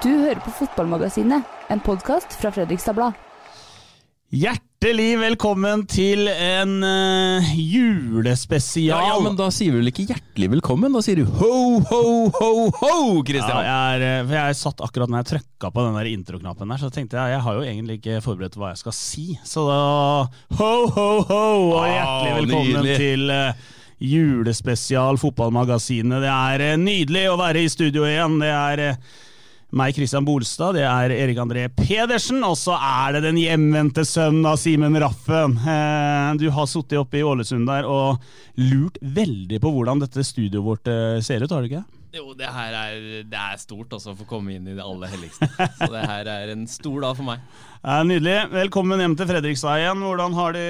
Du hører på Fotballmagasinet, en podkast fra Fredrikstad Blad. Hjertelig velkommen til en uh, julespesial. Ja, ja, men da sier vi vel ikke hjertelig velkommen, da sier du ho, ho, ho, ho, Christian. Ja, jeg, er, eh, jeg satt akkurat når jeg trykka på den der introknappen der, så tenkte jeg jeg har jo egentlig ikke forberedt hva jeg skal si. Så da ho, ho, ho, og Ah, hjertelig velkommen ah, til uh, julespesial Fotballmagasinet. Det er nydelig å være i studio igjen. Det er meg, Christian Bolstad, det er Erik André Pedersen, og så er det den hjemvendte sønnen av Simen Raffen. Eh, du har sittet oppe i Ålesund der og lurt veldig på hvordan dette studioet vårt eh, ser ut, har du ikke? Jo, det her er, det er stort også å få komme inn i det aller helligste. Så det her er en stor dag for meg. Ja, nydelig. Velkommen hjem til Fredrikstad. Hvordan har de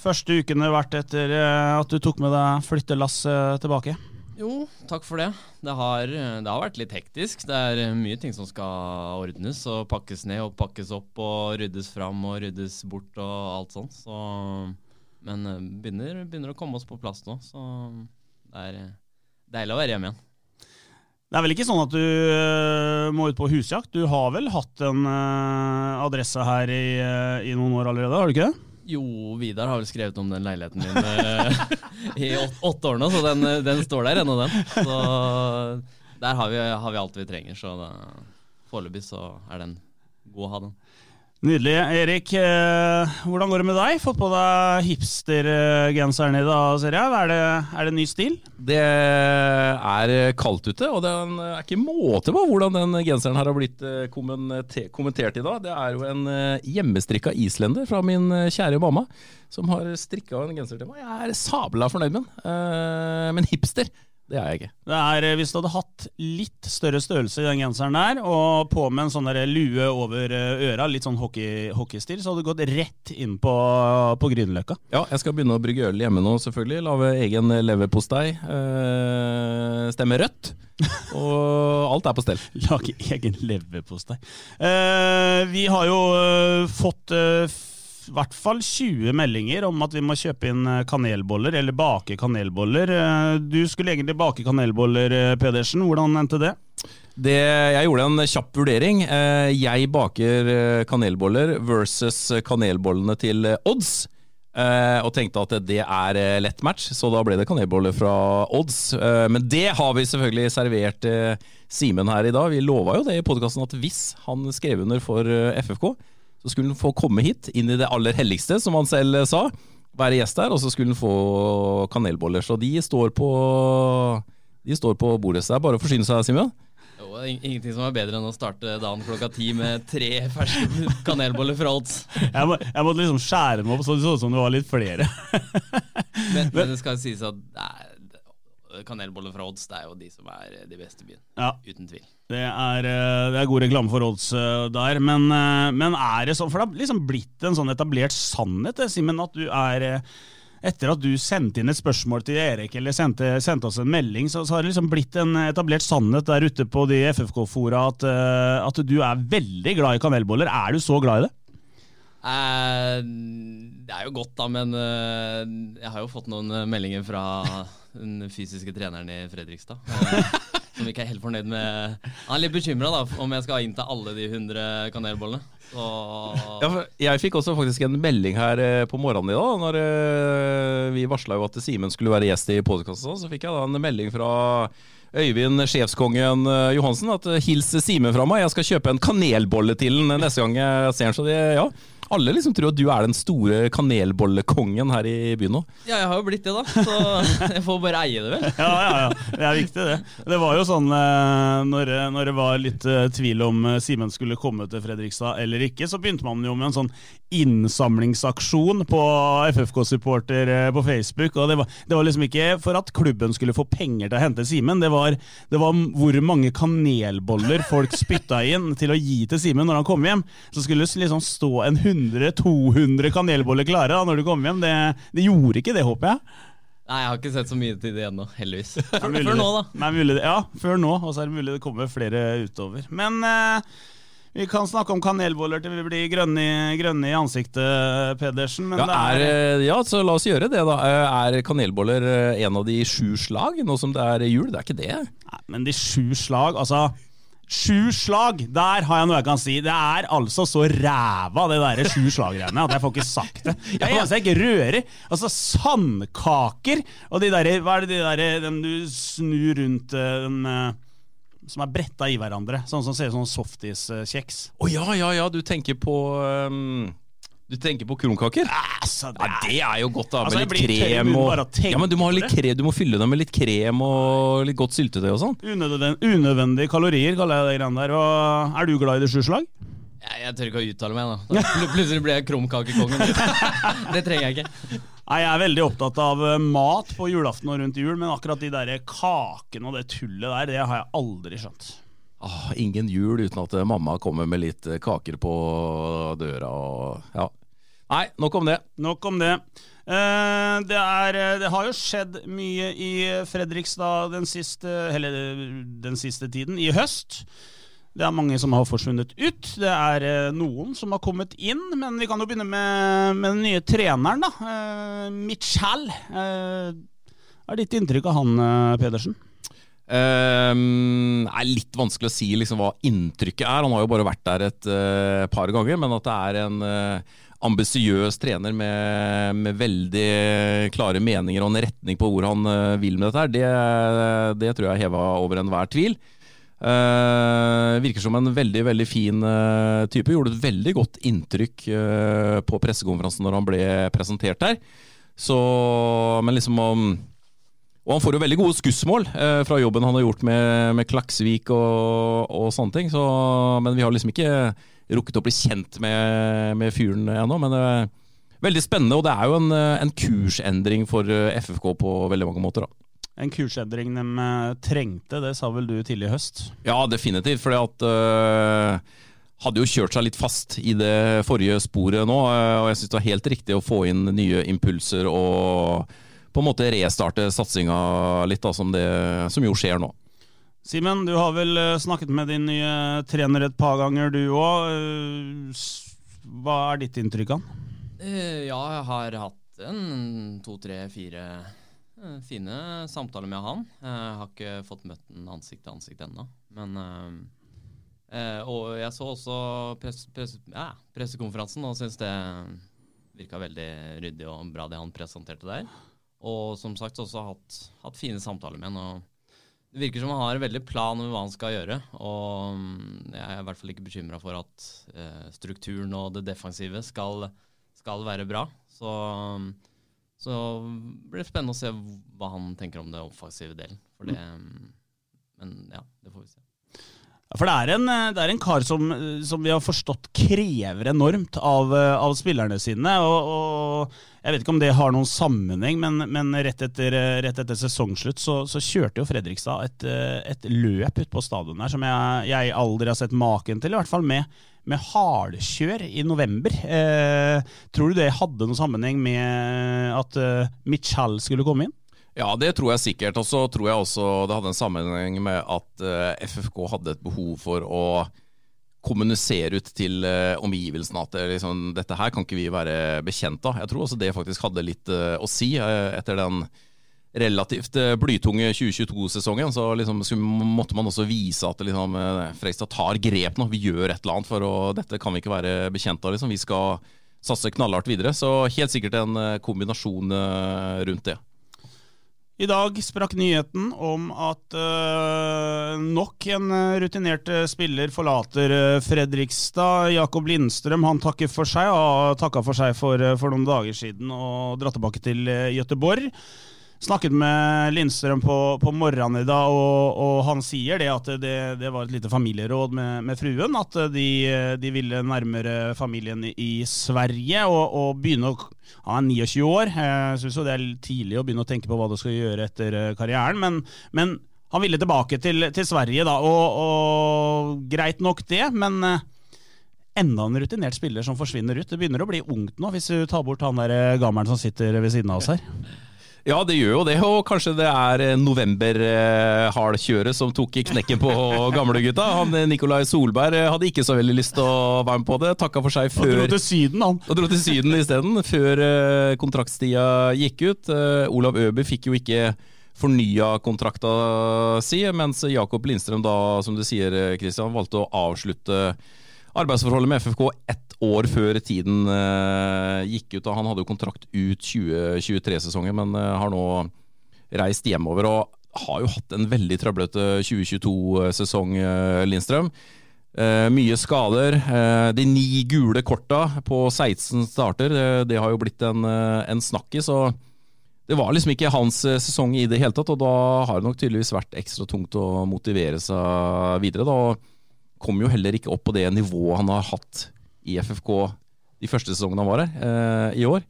første ukene vært etter eh, at du tok med deg flyttelasset tilbake? Jo, takk for det. Det har, det har vært litt hektisk. Det er eh, mye ting som skal ordnes og pakkes ned og pakkes opp og ryddes fram og ryddes bort og alt sånt. Så, men eh, begynner, begynner å komme oss på plass nå, så det er eh, deilig å være hjemme igjen. Det er vel ikke sånn at du må ut på husjakt? Du har vel hatt en adresse her i, i noen år allerede, har du ikke det? Jo, Vidar har vel skrevet om den leiligheten min eh, i åt, åtte år nå, så den, eh, den står der ennå, den. Så der har vi, har vi alt vi trenger, så foreløpig så er den god å ha den. Nydelig. Erik, eh, hvordan går det med deg? Fått på deg hipstergenseren i dag, ser jeg. Er det, er det ny stil? Det er kaldt ute, og det er ikke måte på hvordan den genseren her har blitt eh, kommentert i dag. Det er jo en eh, hjemmestrikka islender fra min kjære mamma, som har strikka en genser til meg. Jeg er sabla fornøyd med den. Men hipster, det er jeg ikke. Det er, eh, Hvis du hadde hatt litt større størrelse i den genseren der, og på med en sånn der lue over eh, øra, litt sånn hockey, hockeystil, så hadde du gått rett inn på, på Grünerløkka. Ja, jeg skal begynne å brygge øl hjemme nå, selvfølgelig. Lage egen leverpostei. Eh, stemme rødt. Og alt er på stell. Lage egen leverpostei. Eh, vi har jo eh, fått eh, i hvert fall 20 meldinger om at vi må kjøpe inn eh, kanelboller, eller bake kanelboller. Eh, du skulle egentlig bake kanelboller, eh, Pedersen. Hvordan endte det? Det, jeg gjorde en kjapp vurdering. Jeg baker kanelboller versus kanelbollene til Odds. Og tenkte at det er lett match, så da ble det kanelboller fra Odds. Men det har vi selvfølgelig servert Simen her i dag. Vi lova jo det i podkasten at hvis han skrev under for FFK, så skulle han få komme hit, inn i det aller helligste, som han selv eh, sa. Være gjest der, og så skulle han få kanelboller. Så de står på, de står på bordet. Så det er bare å forsyne seg, Simen. Jo, det er ingenting som er bedre enn å starte dagen klokka ti med tre ferske kanelboller fra Odds. Jeg, må, jeg måtte liksom skjære dem opp så det så ut som det var litt flere. Men, men det skal sies at er, kanelboller fra Odds det er jo de som er de beste i byen. Ja. Uten tvil. Det er, eh, det er god reklame for odds eh, der, men, eh, men er det sånn For det har liksom blitt en sånn etablert sannhet, Simen, at du er eh, Etter at du sendte inn et spørsmål til Erik, eller sendte, sendte oss en melding, så, så har det liksom blitt en etablert sannhet der ute på de FFK-fora at, eh, at du er veldig glad i kanelboller. Er du så glad i det? Eh, det er jo godt, da, men eh, jeg har jo fått noen eh, meldinger fra den fysiske treneren i Fredrikstad. som ikke er helt fornøyd med Han er litt bekymra om jeg skal innta alle de 100 kanelbollene. Ja, jeg fikk også faktisk en melding her på morgenen i dag. Når vi varsla jo at Simen skulle være gjest i podkasten, så fikk jeg da en melding fra Øyvind Sjefskongen Johansen at hils Simen fra meg, jeg skal kjøpe en kanelbolle til den neste gang jeg ser den. Så det, ja, alle liksom tror at du er den store kanelbollekongen her i byen nå. Ja, jeg har jo blitt det, da. Så jeg får bare eie det, vel. Ja, ja, ja. Det er viktig, det. Det var jo sånn eh, når, når det var litt eh, tvil om eh, Simen skulle komme til Fredrikstad eller ikke, så begynte man jo med en sånn innsamlingsaksjon på FFK-supporter på Facebook. og det var, det var liksom ikke for at klubben skulle få penger til å hente Simen, det, var- det var hvor mange kanelboller folk spytta inn til å gi til Simen når han kom hjem. Så skulle det liksom stå en 100-200 kanelboller klare da når du kommer hjem. Det, det gjorde ikke det, håper jeg. Nei, jeg har ikke sett så mye til det ennå, heldigvis. Før, mulig før nå, da. Nei, mulig ja, før nå, og så er det mulig det kommer flere utover. Men eh, vi kan snakke om kanelboller til vi blir grønne grønne i ansiktet, Pedersen. Men Ja, det er, er, eh, ja, så la oss gjøre det, da. Eh, Er kanelboller eh, en av de sju slag, nå som det er jul? Det er ikke det. Nei, men de sju slag, altså Sju slag! Der har jeg noe jeg kan si. Det er altså så ræva, det derre sju slag-greiene, at jeg får ikke sagt det. Det eneste jeg ikke rører. Altså, sandkaker og de derre Hva er det de derre Den du snur rundt eh, den eh, Som er bretta i hverandre. Sånn som ser ut som softiskjeks. Å Å ja, ja, ja, du tenker på um, Du tenker på kronkaker? Altså, det Ja, det er jo godt, da. Med Altså, litt krem og Ja, men du må, ha litt det. kre, du må fylle dem med litt krem og litt godt syltetøy og sånn. Unødvendige, unødvendige kalorier, kaller jeg det greiene der. Og er du glad i det sju slag? Jeg, tør ikke å uttale meg, da. da Plutselig blir jeg krumkakekongen. det trenger jeg ikke. Nei, Jeg er veldig opptatt av eh, mat på julaften og rundt jul, men akkurat de der kakene og det tullet der, det har jeg aldri skjønt. Ah, ingen jul uten at mamma kommer med litt eh, kaker på døra og Ja. Nei, nok om det. Nok om det. Uh, det, er, eh, det har jo skjedd mye i Fredrikstad den siste, eller eh, den siste tiden, i høst. Det er mange som har forsvunnet ut. Det er uh, noen som har kommet inn. Men vi kan jo begynne med, med den nye treneren, da. Uh, Michal. Eh, hva er ditt inntrykk av han, Pedersen? Um, er litt vanskelig å si liksom hva inntrykket er. Han har jo bare vært der et par ganger, men at det er en uh, ambisiøs trener med, med veldig klare meninger og en retning på hvor han eh, vil med dette, her, det, det tror jeg er heva over enhver tvil. Uh, virker som en veldig veldig fin uh, type. Gjorde et veldig godt inntrykk uh, på pressekonferansen når han ble presentert der. Så, men liksom um, og han får jo veldig gode skussmål fra jobben han har gjort med, med Klaksvik og, og sånne ting. Så, men vi har liksom ikke rukket å bli kjent med, med fyren ennå. Men eh, veldig spennende, og det er jo en, eh, en kursendring for eh, FFK på veldig mange måter. da. En kursendring de trengte, det sa vel du tidlig i høst? Ja, definitivt. fordi at øh, hadde jo kjørt seg litt fast i det forrige sporet nå. Og jeg syns det var helt riktig å få inn nye impulser og på en måte restarte satsinga litt, da, som, det, som jo skjer nå. Simen, du har vel eh, snakket med din nye trener et par ganger, du òg. Hva er ditt inntrykk av han? Eh, ja, jeg har hatt en to, tre, fire eh, fine samtaler med han. Jeg har ikke fått møtt den ansikt til ansikt ennå. Men eh, eh, Og jeg så også press, press, ja, pressekonferansen og syns det virka veldig ryddig og bra, det han presenterte der. Og som sagt også hatt, hatt fine samtaler med han. og det virker som han har en veldig plan med hva han skal gjøre. Og jeg er i hvert fall ikke bekymra for at eh, strukturen og det defensive skal, skal være bra. Så, så blir det spennende å se hva han tenker om det offensive delen. Det, men ja, det får vi se. For det er en, eh, det er en kar som, eh, som vi har forstått krever enormt av, eh, av spillerne sine. Og, og Jeg vet ikke om det har noen sammenheng, men, men rett, etter, rett etter sesongslutt så, så kjørte jo Fredrikstad et, et løp ute på stadion her som jeg, jeg aldri har sett maken til. I hvert fall med, med hardkjør i november. Eh, tror du det hadde noen sammenheng med at eh, Michal skulle komme inn? Ja, det tror jeg sikkert. Og så tror jeg også det hadde en sammenheng med at eh, FFK hadde et behov for å kommunisere ut til eh, omgivelsene at liksom, dette her kan ikke vi være bekjent av. Jeg tror også det faktisk hadde litt eh, å si eh, etter den relativt eh, blytunge 2022-sesongen. Så liksom, måtte man også vise at liksom, Frekstad tar grep nå. Vi gjør et eller annet, for å, dette kan vi ikke være bekjent av. Liksom. Vi skal satse knallhardt videre. Så helt sikkert en eh, kombinasjon eh, rundt det. I dag sprakk nyheten om at uh, nok en rutinert spiller forlater Fredrikstad. Jakob Lindstrøm han takker for seg, og takka for seg for, for, noen dager siden og dratt tilbake til Gøteborg. Snakket med Lindstrøm på, på morgenen i dag, og, og, han sier det at det, det var et lite familieråd med, med fruen. At de, de, ville nærmere familien i Sverige og, og begynne å han er 29 år. Jeg syns det er tidlig å begynne å tenke på hva du skal gjøre etter eh, karrieren, men, men han ville tilbake til, til Sverige, da, og, og, greit nok det, men eh, enda en rutinert spiller som forsvinner ut. Det begynner å bli ungt nå, hvis du tar bort han der eh, gammelen som sitter ved siden av oss her. Ja, det gjør jo det, og kanskje det er november-hardkjøret som tok i knekken på gamlegutta. Han Nikolai Solberg hadde ikke så veldig lyst til å være med på det. Takka for seg før Og dro til Syden, han. Og dro til Syden isteden, før kontraktstida gikk ut. Olav Øby fikk jo ikke fornya kontrakta si, mens Jakob Lindstrøm da, som du sier, Christian, valgte å avslutte arbeidsforholdet med FFK ett år før tiden uh, gikk ut. og Han hadde jo kontrakt ut 2023-sesongen, men uh, har nå reist hjemover. og har jo hatt en veldig trøblete 2022-sesong, uh, Lindstrøm. mye skader. de ni gule korta på 16 starter, det, det har jo blitt en, en snakkis. og det var liksom ikke hans sesong i det hele tatt, og da har det nok tydeligvis vært ekstra tungt å motivere seg videre. da, kom jo heller ikke opp på det nivået han har hatt i FFK de første sesongene han var her eh, i år.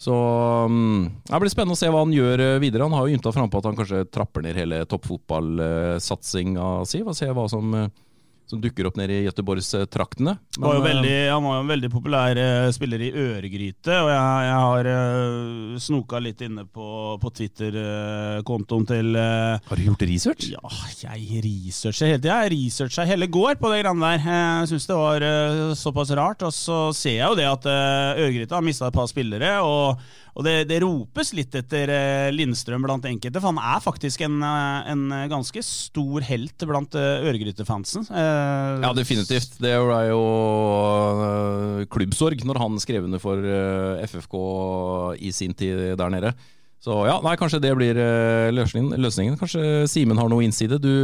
Så um, det blir spennende å se hva han gjør eh, videre. Han har jo ymta frampå at han kanskje trapper ned hele toppfotballsatsinga si. Se hva som uh, som dukker opp nede i Göteborgstraktene. Han var jo en veldig populær uh, spiller i Øregryte, og jeg, jeg har uh, snoka litt inne på, på Twitter-kontoen til Har du gjort research? Ja, jeg researcher hele tida. Jeg researcha hele går på det greiene der. Jeg syns det var såpass rart. Og så ser jeg jo det at Øregryte har mista et par spillere. og og det, det, ropes litt etter eh, Lindstrøm blant enkelte, for han er faktisk en, eh, en ganske stor helt blant uh, Øregryte-fansen. ja, definitivt. Det var jo klubbsorg når han skrev under for FFK i sin tid der nede. Så ja, nei, kanskje det blir løsningen. løsningen. Kanskje Simen har noe innside. Du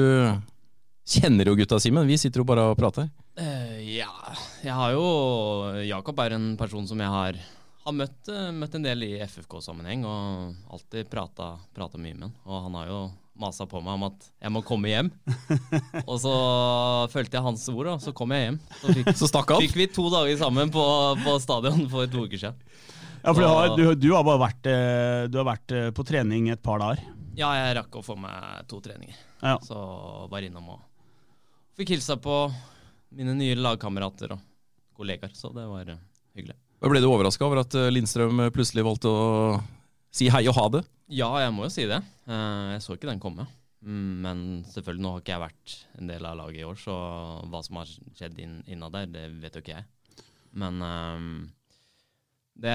kjenner jo gutta, Simen. Vi sitter jo bare og prater. Uh, ja, jeg har jo Jakob er en person som jeg har har møtt, eh, møtt, en del i FFK-sammenheng og alltid prata, mye med han. Og han har jo masa på meg om at jeg må komme hjem. og så fulgte jeg hans ord, og så kom jeg hjem. Så fikk, så fikk vi to dager sammen på, på stadion for to uker siden. Ja, for du har, du, du har bare vært, eh, du har vært eh, på trening et par dager? Ja, jeg rakk å få meg to treninger. Ja. Så var innom og fikk hilsa på mine nye lagkamerater og kollegaer. Så det var hyggelig. Ble du overraska over at eh, Lindstrøm eh, plutselig valgte å si hei og ha det? Ja, jeg må jo si det. Eh, jeg så ikke den komme. Mm, men selvfølgelig, nå har ikke jeg vært en del av laget i år, så hva som har skjedd inn, innad der, det vet jo ikke jeg. Men det,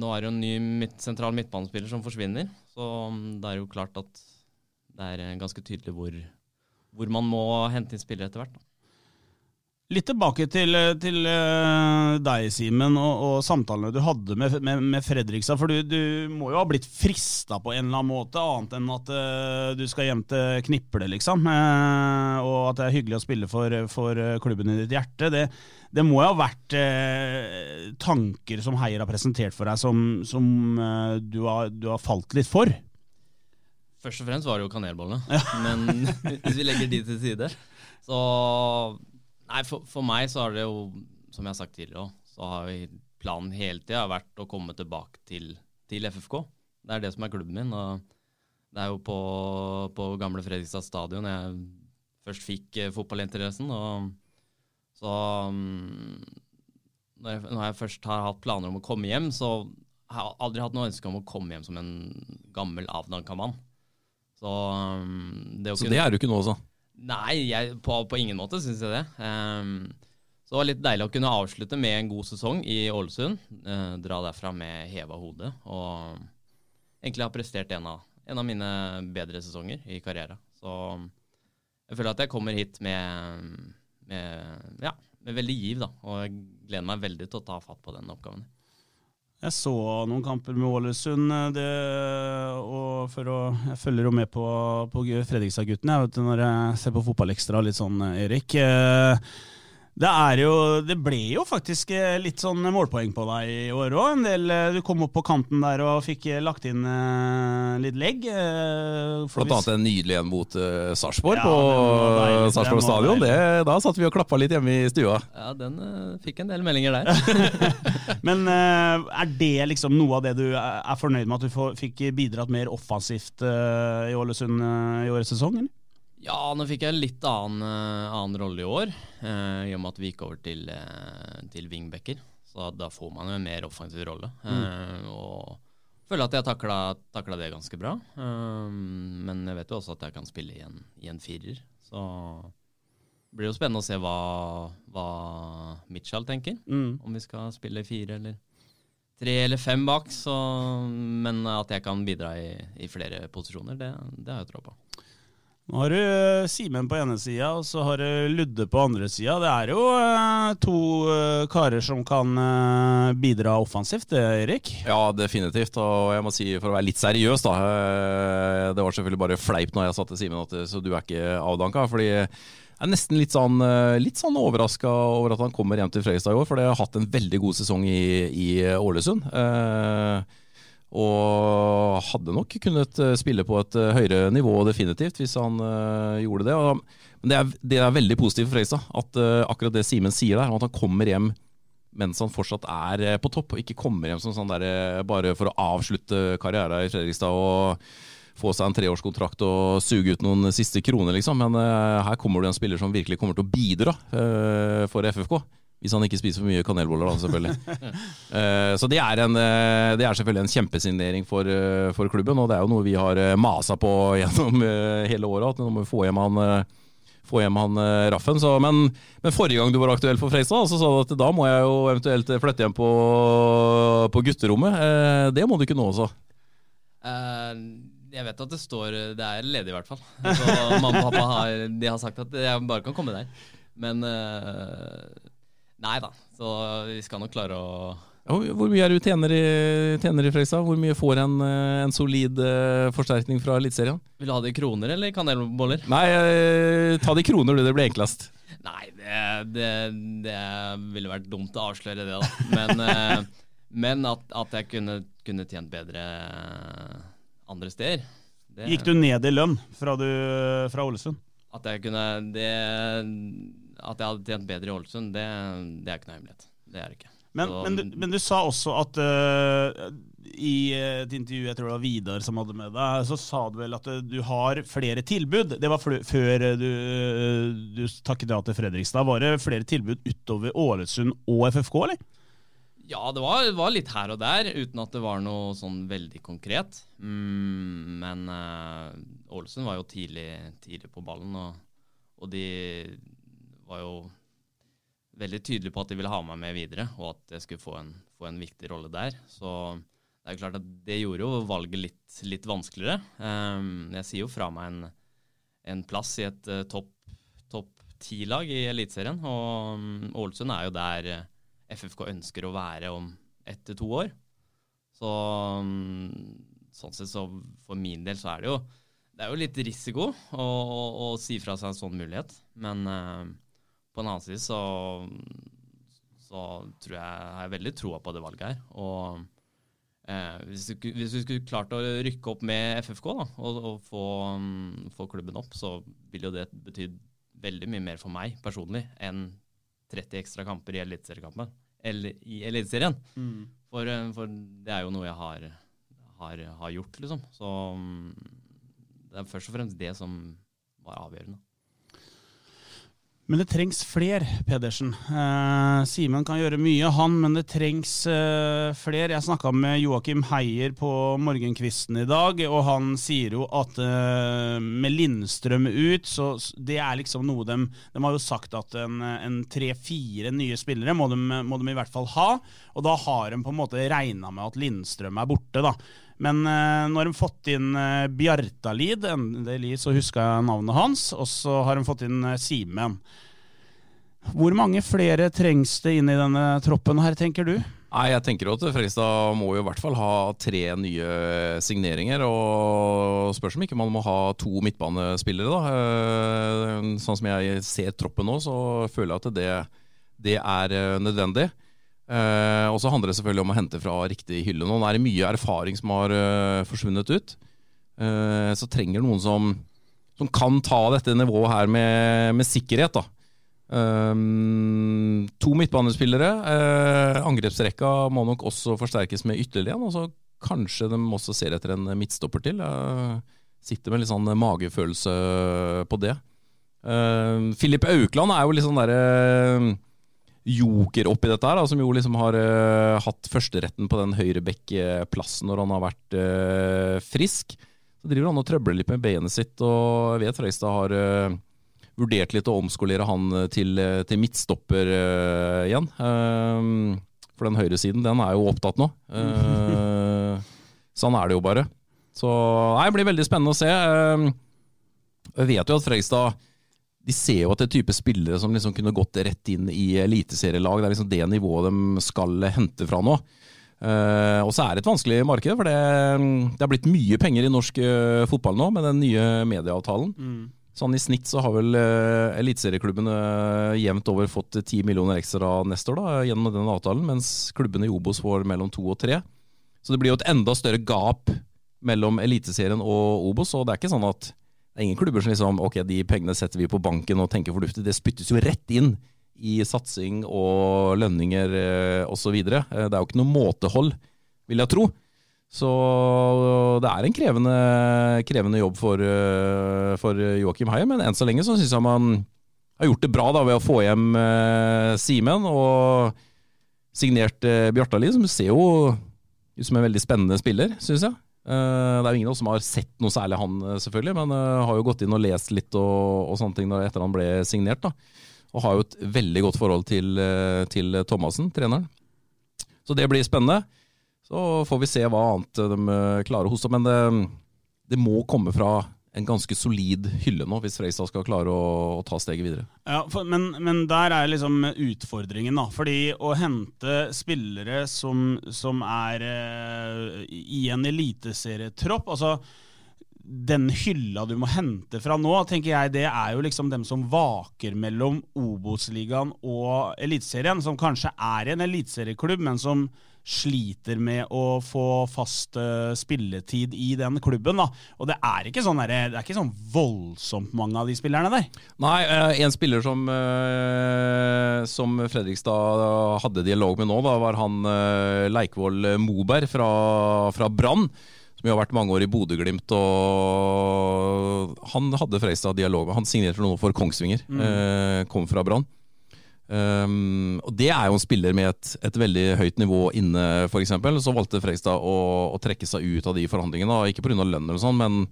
nå er det jo en ny midt, sentral midtbanespiller som forsvinner, så det er jo klart at det er ganske tydelig hvor, hvor man må hente inn spillere etter hvert. Da. Litt tilbake til, til uh, deg, Simen, og, og, samtalene du hadde med, med, med Fredrikstad. For du, du, må jo ha blitt frista på en eller annen måte, annet enn at uh, du skal hjem til Kniple, liksom. Uh, og at det er hyggelig å spille for, for klubben i ditt hjerte. Det, det må jo ha vært tanker som Heier har presentert for deg, som, som du, har, du, har, falt litt for? Først og fremst var det jo kanelbollene. Ja. Men hvis vi legger de til side, så Nei, for, for, meg så har det jo, som jeg har sagt tidligere òg, så har planen hele tida vært å komme tilbake til, til, FFK. Det er det som er klubben min. og Det er jo på, på gamle Fredrikstad stadion jeg først fikk eh, fotballinteressen. og så um, når, jeg, når jeg først har hatt planer om å komme hjem, så har jeg aldri hatt noe ønske om å komme hjem som en gammel, avdanka mann. Så, um, det, så kunne, det er du ikke nå, altså? Nei, jeg, på, på, ingen måte syns jeg det. Um, så det var litt deilig å kunne avslutte med en god sesong i Ålesund. Uh, dra derfra med heva hode. Og egentlig ha prestert en av, en av mine bedre sesonger i karrieren. Så jeg føler at jeg kommer hit med, med, ja, med veldig giv, da. Og jeg gleder meg veldig til å ta fatt på den oppgaven. Jeg så noen kamper med Ålesund, eh, det, og for å, jeg følger jo med på, på Fredrikstad-guttene når jeg ser på Fotballekstra litt sånn, Erik. Eh, det, er jo, det ble jo faktisk eh, litt sånn målpoeng på deg i år òg. Eh, du kom opp på kanten der og fikk eh, lagt inn litt legg. Blant annet en nydelig en mot uh, Sarpsborg ja, på Sarpsborg stadion. Det, da satt vi og klappa litt hjemme i stua. Ja, den fikk en del meldinger der. Men er det liksom noe av det du er fornøyd med, at du fikk bidratt mer offensivt i Ålesund i årets sesong? Eller? Ja, nå fikk jeg en litt annen, uh, annen rolle i år, eh, i og med at vi gikk over til, uh, til wingbacker. Så da får man jo en mer offensiv rolle. Mm. Og føler at jeg takla, det ganske bra. men jeg vet jo også at jeg kan spille i en, i en firer. Så det blir jo spennende å se hva, hva Mitchell tenker. Mm. Om vi skal spille fire eller tre eller fem bak. Så, men at jeg kan bidra i, i flere posisjoner, det, det har jeg tro på. Nå har du eh, Simen på ene sida, og så har du Ludde på andre sida. Det er jo uh, to uh, karer som kan bidra offensivt, det, Erik? Ja, definitivt. Og jeg må si, for å være litt seriøs, da Det var selvfølgelig bare fleip når jeg satte Simen at så du er ikke avdanka. fordi jeg er nesten litt sånn, litt sånn overraska over at han kommer hjem til Fredrikstad i år, for det har hatt en veldig god sesong i, i Ålesund. Uh, og hadde nok kunnet eh, spille på et eh, høyere nivå definitivt hvis han uh, gjorde det. Og, men det er, det er, veldig positivt for Fredrikstad at uh, akkurat det Simen sier der, at han kommer hjem mens han fortsatt er på topp, og ikke kommer hjem som sånn der, bare for å avslutte karrieren i Fredrikstad og få seg en treårskontrakt og suge ut noen siste kroner, liksom. Men uh, her kommer det en spiller som virkelig kommer til å bidra for FFK. Hvis han ikke spiser for mye kanelboller, da, selvfølgelig. uh, så det er, en, uh, det er, selvfølgelig en kjempesignering for, uh, for, klubben, og det er jo noe vi har masa på gjennom hele året. At nå må vi få hjem han, få hjem han Raffen. Så, men, men, forrige gang du var aktuell for Freistad, så sa du at da må jeg jo eventuelt flytte hjem på, på gutterommet. det må du ikke nå også? jeg vet at det står Det er ledig, i hvert fall. Så mamma og pappa har, har sagt at jeg bare kan komme der. Men Nei da, så vi skal nok klare å Hvor mye er du tjener i, tjener i Fredrikstad? Hvor mye får en, eh, en solid uh, forsterkning fra Eliteserien? Vil du ha det i kroner eller kanelboller? Nei, uh, ta det i kroner, du. Det blir enklest. Nei, det, det, det, ville vært dumt å avsløre det, da. Men, men at, at, jeg kunne, kunne, tjent bedre andre steder Gikk du ned i lønn fra, du, fra Ålesund? At jeg kunne det at jeg hadde tjent bedre i Ålesund, det, det, er ikke noe hemmelighet. Det er det ikke. Men, så, men, du, men, du, sa også at uh, i et intervju, jeg tror det var Vidar som hadde med deg, så sa du vel at uh, du har flere tilbud. Det var før du, uh, du takket ja til Fredrikstad. Var det flere tilbud utover Ålesund og FFK, eller? Ja, det var, var, litt her og der, uten at det var noe sånn veldig konkret. Mm, men Ålesund var jo tidlig, tidlig på ballen, og, og de var jo veldig tydelig på at de ville ha meg med videre, og at jeg skulle få en, få en viktig rolle der. Så det er jo klart at det gjorde jo valget litt, litt vanskeligere. Um, jeg sier jo fra meg en, en plass i et uh, topp top ti-lag i Eliteserien, og um, er jo der uh, FFK ønsker å være om ett til to år. Så um, sånn sett så for min del så er det jo det er jo litt risiko å, å, å si fra seg en sånn mulighet, men uh, på en annen side så, så tror jeg jeg veldig troa på det valget her. Og eh, hvis, du, hvis, du, skulle klart å rykke opp med FFK da, og, og få, um, få, klubben opp, så ville jo det betydd veldig mye mer for meg personlig enn 30 ekstra kamper i Eliteseriekampen. Eller i Eliteserien. Mm. For, eh, for, det er jo noe jeg har, har, har gjort, liksom. Så um, det er først og fremst det som var avgjørende. Men det trengs fler, Pedersen. Eh, Simen kan gjøre mye, han, men det trengs eh, fler. Jeg snakka med Joakim Heier på morgenkvisten i dag, og han sier jo at eh, med Lindstrøm ut, så det er liksom noe de De har jo sagt at en, en tre-fire nye spillere må de, må de, i hvert fall ha, og da har de på en måte regna med at Lindstrøm er borte, da. Men uh, nå har de fått inn uh, Bjartalid, endelig så huska jeg navnet hans, og så har de fått inn uh, Simen. Hvor mange flere trengs det inn i denne troppen her, tenker du? Nei, jeg tenker at Fredrikstad må jo i hvert fall ha tre nye signeringer. Og spørs om ikke man må ha to midtbanespillere, da. Sånn som jeg ser troppen nå, så føler jeg at det, det er nødvendig. Eh, og så handler det selvfølgelig om å hente fra riktig hylle. Nå er det mye erfaring som har forsvunnet ut. så trenger noen som, som kan ta dette nivået her med, med sikkerhet, da. Um, to midtbanespillere. Uh, angrepsrekka må nok også forsterkes med ytterligere en. Og så kanskje de også ser etter en midtstopper til. Uh, sitter med litt sånn magefølelse på det. Uh, Filip Aukland er jo litt sånn derre uh, joker oppi dette her, da, som jo liksom har uh, hatt førsteretten på den høyrebekkplassen når han har vært frisk. Så driver han og trøbler litt med beinet sitt, og jeg vet Freistad har vurdert litt å omskolere han til, til midtstopper uh, igjen. Uh, for den høyresiden, den er jo opptatt nå. Uh, sånn er det jo bare. Så nei, det blir veldig spennende å se. jeg vet jo at Fredrikstad de ser jo at det er type spillere som liksom kunne gått rett inn i eliteserielag. Det er liksom det nivået de skal hente fra nå. Uh, og så er det et vanskelig marked, for det, det er blitt mye penger i norsk uh, fotball nå med den nye medieavtalen. Mm. Sånn I snitt så har vel uh, eliteserieklubbene uh, jevnt over fått ti millioner ekstra neste år da, gjennom den avtalen, mens klubbene i Obos får mellom to og tre. Så det blir jo et enda større gap mellom Eliteserien og Obos. og Det er ikke sånn at det er ingen klubber som liksom ok, de pengene setter vi på banken og tenker fornuftig. Det spyttes jo rett inn i satsing og lønninger uh, osv. Det er jo ikke noe måtehold, vil jeg tro. Så det er en krevende, krevende jobb for, eh, for Joakim Heie, men enn så lenge så syns jeg man har gjort det bra da, ved å få hjem Simen og signert Bjartali, som ser jo ut som en veldig spennende spiller, syns jeg. Uh, det er jo ingen av oss som har sett noe særlig han, selvfølgelig, men uh, har jo gått inn og lest litt og, og sånne ting etter han ble signert. da. Og har jo et veldig godt forhold til, til Thomassen, treneren. Så det blir spennende. Så får vi se hva annet de eh, klarer å hoste Men det, det, må komme fra en ganske solid hylle nå, hvis Freistad skal klare å, å ta steget videre. Ja, for, men, men, der er liksom utfordringen, da. Fordi å hente spillere som, som er eh, i en eliteserietropp altså den hylla du må hente fra nå, tenker jeg, det er jo liksom dem som vaker mellom Obos-ligaen og Eliteserien, som kanskje er en eliteserieklubb, men som sliter med å få fast uh, spilletid i den klubben. da. Og det er ikke sånn, der, det er ikke sånn voldsomt mange av de spillerne der. Nei, uh, en spiller som, uh, som Fredrikstad hadde dialog med nå, da, var han Leikvoll Moberg fra, fra Brann. Som har vært mange år i Bodø-Glimt. Han hadde Fredrikstad dialog med. Han signerte noe for Kongsvinger. Mm. kom fra Brann. Um, og Det er jo en spiller med et, et veldig høyt nivå inne, f.eks. Så valgte Frekstad å, å, trekke seg ut av de forhandlingene. Ikke pga. lønn, eller sånn, men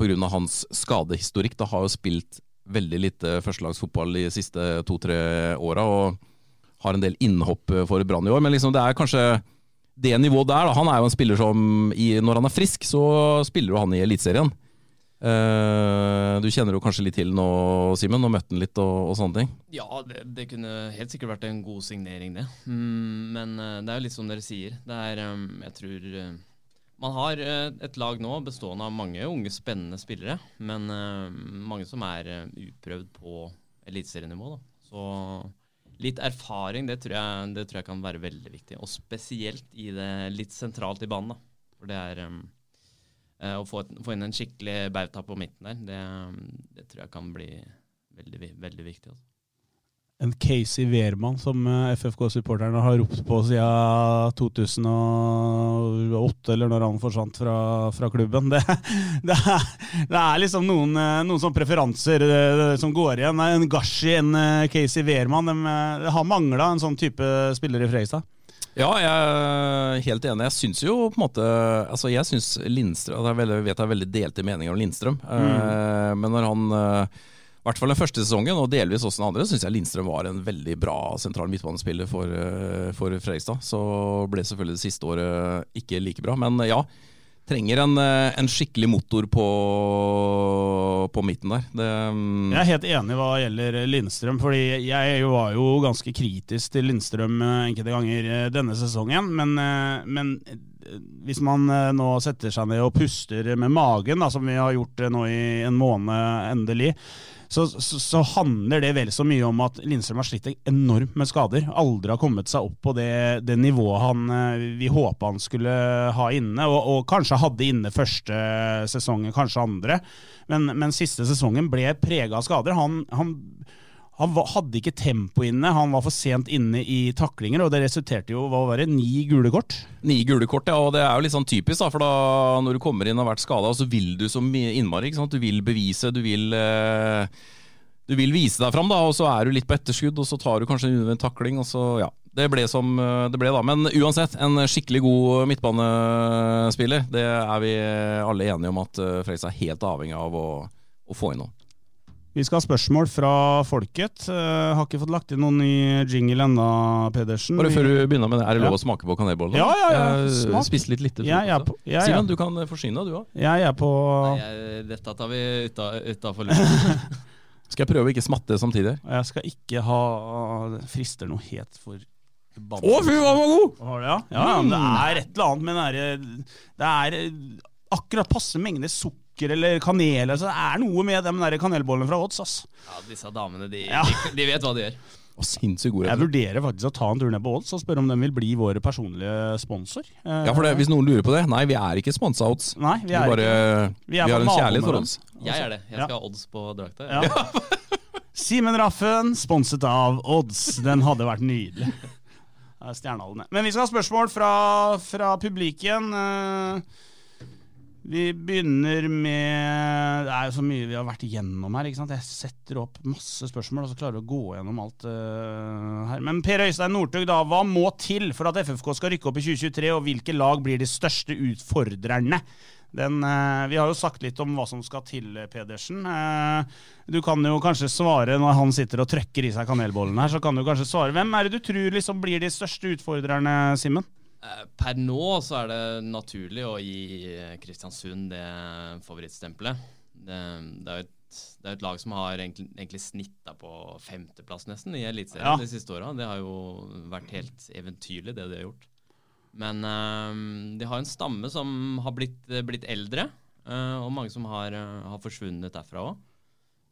pga. hans skadehistorikk. Da har jo spilt veldig lite førstelagsfotball de siste to-tre åra og har en del innhopp for Brann i år. Men liksom det er kanskje det nivået der. Da. Han er jo en spiller som i, når han er frisk, så spiller jo han i Eliteserien. Uh, du kjenner jo kanskje litt til nå, Simen, og møtte han litt og, og, sånne ting? Ja, det, det, kunne helt sikkert vært en god signering, det. Mm, men uh, det er jo litt som dere sier. Det er, um, jeg tror uh, Man har et lag nå bestående av mange unge, spennende spillere, men mange som er uprøvd på eliteserienivå. Så litt erfaring, det tror, jeg, det tror, jeg, kan være veldig viktig. Og spesielt i det litt sentralt i banen. Da. For det er um, Eh, å få, få, inn en skikkelig bauta på midten der, det, det, tror jeg kan bli veldig, veldig viktig. Også. En Casey Wehrmann som eh, FFK-supporterne har ropt på siden 2008, eller når han forsvant fra, fra klubben. Det, det, er, det, er, liksom noen, eh, noen sånne preferanser som går igjen. En Gashi, en Casey Wehrmann. De, de har mangla en sånn type spiller i Freistad. Ja, jeg er helt enig. Jeg syns jo på en måte Altså, jeg syns Lindstrøm Jeg vet jeg har veldig delte meninger om Lindstrøm, mm. uh, men når han uh, i hvert fall den første sesongen, og delvis også den andre, syns jeg Lindstrøm var en veldig bra sentral midtbanespiller for, uh, for Fredrikstad. Så ble selvfølgelig det siste året ikke like bra. Men ja, trenger en, en skikkelig motor på, på midten der. Det, um... Jeg er helt enig hva gjelder Lindstrøm, fordi jeg var jo ganske kritisk til Lindstrøm eh, enkelte ganger eh, denne sesongen. Men, eh, men eh, hvis man eh, nå setter seg ned og puster med magen, da, som vi har gjort eh, nå i en måned endelig, så, så, så handler det vel så mye om at Lindstrøm har slitt enormt med skader. Aldri har kommet seg opp på det, det nivået han, eh, vi håpa han skulle ha inne, og, og kanskje hadde inne første sesongen, kanskje andre. Men, men siste sesongen ble prega av skader. Han, han, han hadde ikke tempo inne, han var for sent inne i taklinger, og det resulterte jo hva var det, ni gule kort. Ni gule kort, ja, og det er jo litt sånn typisk, da, for da når du kommer inn og har vært skada, så vil du så innmari. ikke sant? Du vil bevise, du vil eh, Du vil vise deg fram, da, og så er du litt på etterskudd, og så tar du kanskje en unødvendig takling, og så ja. Det ble som eh, det ble, da. Men uansett, en skikkelig god midtbanespiller. Det er vi alle enige om at eh, Fredrikstad er helt avhengig av å, å få inn nå. Vi skal ha spørsmål fra folket. Uh, har ikke fått lagt inn noen ny jingle ennå, Pedersen. Bare før du begynner med det, Er det lov Ja. å smake på kanelboller? Ja, ja, ja. Jeg Smak. spiste litt lite. Jeg jeg, Simen, er, du kan forsyne deg, du òg. jeg er på Nei, dette tar vi utafor luften. Skal jeg prøve å ikke smatte samtidig? Jeg skal ikke ha det Frister noe helt for Å, fy, hva var god! Det, ja? Ja, ja, det er et eller annet med den derre Det er akkurat passe mengde sukker eller kanel. Altså, det er noe med de der kanelbollene fra Odds. Ass. Ja, disse damene, de, Ja. de, de vet hva de gjør. God. Jeg vurderer faktisk å ta en tur ned på Odds og spørre om de vil bli vår personlige sponsor. Eh, Ja, for det, Hvis noen lurer på det, nei, vi er ikke sponsa av odds. Nei, vi Vi, er bare, ikke vi, er vi har en kjærlighet for odds. Jeg er det. Jeg Ja. skal ha odds på drakta. Ja. Simen Raffen, sponset av Odds. Den hadde vært nydelig. Er Men vi skal ha spørsmål fra, fra publikum. Eh, Vi begynner med Det er jo så mye vi har vært igjennom her. Jeg setter opp masse spørsmål, og så klarer vi å gå gjennom alt uh, her. Men Per Øystein Northug, da. Hva må til for at FFK skal rykke opp i 2023, og hvilke lag blir de største utfordrerne? Den, uh, vi har jo sagt litt om hva som skal til, Pedersen. Uh, du kan jo kanskje svare når han sitter og trøkker i seg kanelbollen her. så kan du kanskje svare. Hvem er det du tror liksom blir de største utfordrerne, Simen? Eh, Per nå så er det naturlig å gi eh, Kristiansund det favorittstempelet. Det, det, er et, det er et lag som har egentlig, egentlig snitta på femteplass nesten i Eliteserien Ja. de siste åra. Det har jo vært helt eventyrlig, det de har gjort. Men eh, de har en stamme som har blitt, blitt eldre, eh, og mange som har, har forsvunnet derfra òg.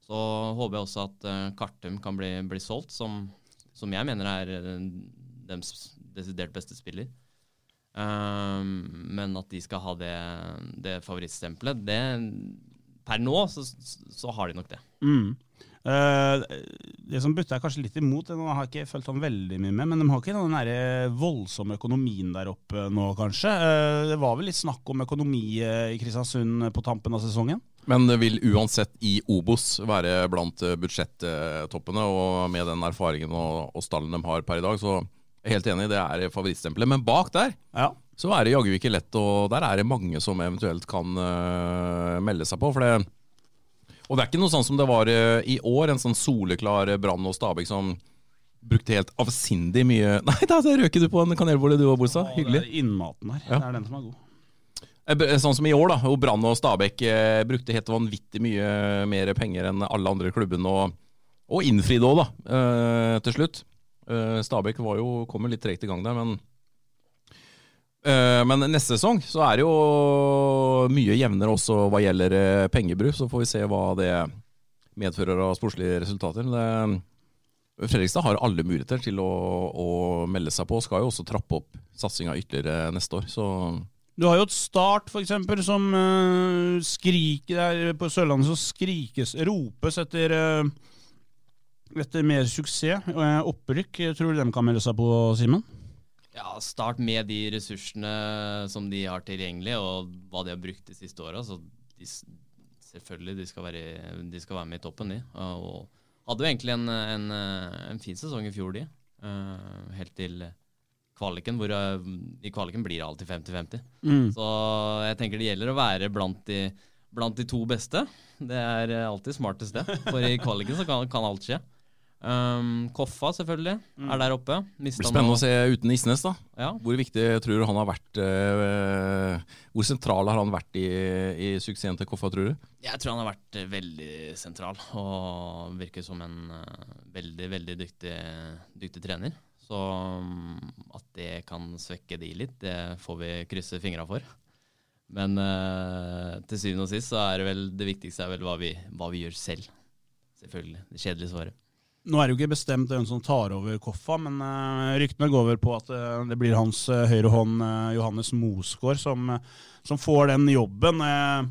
Så håper jeg også at uh, Kartum kan bli, bli solgt, som, som jeg mener er eh, deres desidert beste spiller. Um, men at de skal ha det, det favorittstempelet, det Per nå så, så har de nok det. Mm. Uh, det som butter kanskje litt imot, det har jeg ikke fulgt han veldig mye med, men de har ikke den der voldsomme økonomien der oppe nå, kanskje. Uh, det var vel litt snakk om økonomi eh, i Kristiansund på tampen av sesongen? Men det vil uansett i Obos være blant eh, budsjettoppene, og med den erfaringen og, og stallen de har per i dag, så er helt enig, det er favorittstempelet. Men bak der Ja. så er det jaggu ikke lett, og der er det mange som eventuelt kan uh, melde seg på. for det og det er ikke noe sånn som det var uh, i år, en sånn soleklar Brann og Stabæk som brukte helt avsindig mye Nei, da røker du på en kanelbolle du òg, Bolsa. Hyggelig. Det er innmaten her. Ja. Det er den som er god. Eh, Sånn som i år, da, hvor Brann og Stabæk eh, brukte helt vanvittig mye mer penger enn alle andre klubbene, og, og innfridde òg, da, eh, til slutt. Eh, Stabæk var jo, kom jo litt tregt i gang der, men eh, Men neste sesong så er det jo mye jevnere også hva gjelder eh, pengebruk, så får vi se hva det medfører av sportslige resultater. Fredrikstad har alle muligheter til å, å melde seg på, skal jo også trappe opp satsinga ytterligere neste år. så... Du har jo et Start, eksempel, som skriker der På Sørlandet så skrikes, ropes etter eh, etter mer suksess. og opprykk, tror du de kan melde seg på, Simen? Ja, Start med de ressursene som de har tilgjengelig, og hva de har brukt de siste åra. Så selvfølgelig, de skal, være, de skal være med i toppen, de. Og hadde jo egentlig en, en, en fin sesong i fjor, de. Eh, helt til kvaliken, hvor eh, i kvaliken blir det alltid 50-50. Mm. Så jeg tenker det gjelder å være blant de, blant de to beste. Det er eh, alltid smartest, det. For i kvaliken så kan, kan alt skje. Um, Koffa, selvfølgelig, er der oppe. Det blir spennende å se uten Isnes, da. Ja. Hvor viktig tror du han har vært uh, Hvor sentral har han vært i, i suksessen til Koffa, tror du? Jeg tror han har vært eh, veldig sentral og virker som en uh, veldig, veldig dyktig, dyktig trener. Så um, at det kan svekke de litt, det får vi krysse fingra for. Men uh, til syvende og sist så er det vel det viktigste er vel hva vi, hva vi gjør selv. Selvfølgelig. Det kjedelige svaret. Nå er det jo ikke bestemt hvem som tar over Koffa, men uh, ryktene går over på at eh, det blir hans uh, høyre hånd eh, Johannes Mosgaard som, eh, som får den jobben. Eh,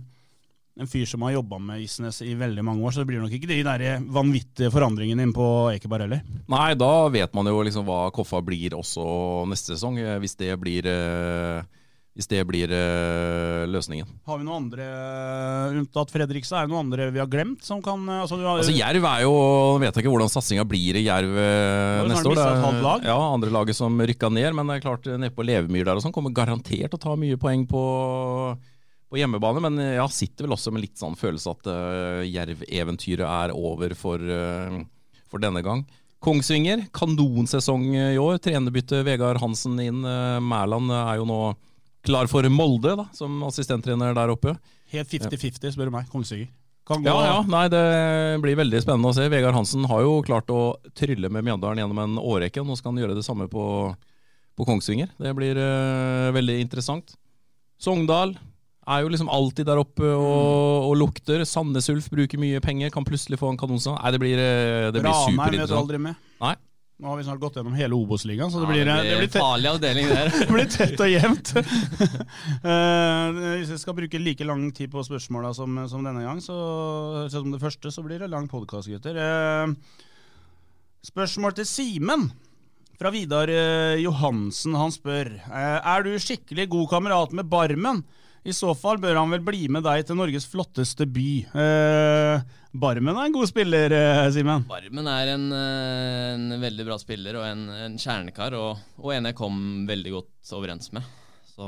en fyr som har jobba med Isnes i veldig mange år, så det blir nok ikke de der vanvittige forandringene inn på Ekeberg heller. Nei, da vet man jo liksom hva Koffa blir også neste sesong, eh, hvis det blir, eh, hvis det blir uh, løsningen. Har vi noen andre, eh, unntatt Fredrikstad, er det noen andre vi har glemt som kan eh, altså, har, Altså Jerv er jo vet jeg ikke hvordan satsinga blir i Jerv de neste år. Det lag. Ja, andre laget som rykka ned, men det er klart nede på Levemyr der og sånn kommer garantert å ta mye poeng på, på hjemmebane. Men jeg sitter vel også med litt sånn følelse at uh, Jerv-eventyret er over for, uh, for denne gang. Kongsvinger, kanonsesong i år. Trenerbytte Vegard Hansen inn. Uh, Mæland er jo nå klar for Molde da, som assistenttrener der oppe. Helt 50-50, spør du meg. Kongsvinger. Ja, ja, nei, det blir veldig spennende å se. Vegard Hansen har jo klart å trylle med Mjøndalen gjennom en årrekke. Nå skal han gjøre det samme på, på Kongsvinger. Det blir uh, veldig interessant. Sogndal er jo liksom alltid der oppe og, og lukter. Sandnes Ulf bruker mye penger, kan plutselig få en kanonsesong. Nei, det blir, eh, det blir Ranheim vet du superinteressant. aldri med. Nei. Nå har vi snart gått gjennom hele Obos-ligaen, så det Ja, blir, det det blir blir, tett, farlig avdeling der. det blir tett og jevnt. Eh, hvis jeg skal bruke like lang tid på spørsmåla som, som denne gang, så som det første, så blir det lang podkast, gutter. Eh, spørsmål til Simen. Fra Vidar eh, Johansen. Han spør eh, Er du skikkelig god kamerat med Barmen. I så fall bør han vel bli med deg til Norges flotteste by. Eh, Barmen er en god spiller, eh, Simen. Barmen er en, eh, en veldig bra spiller og en, en kjernekar, og, og en jeg kom veldig godt overens med. Så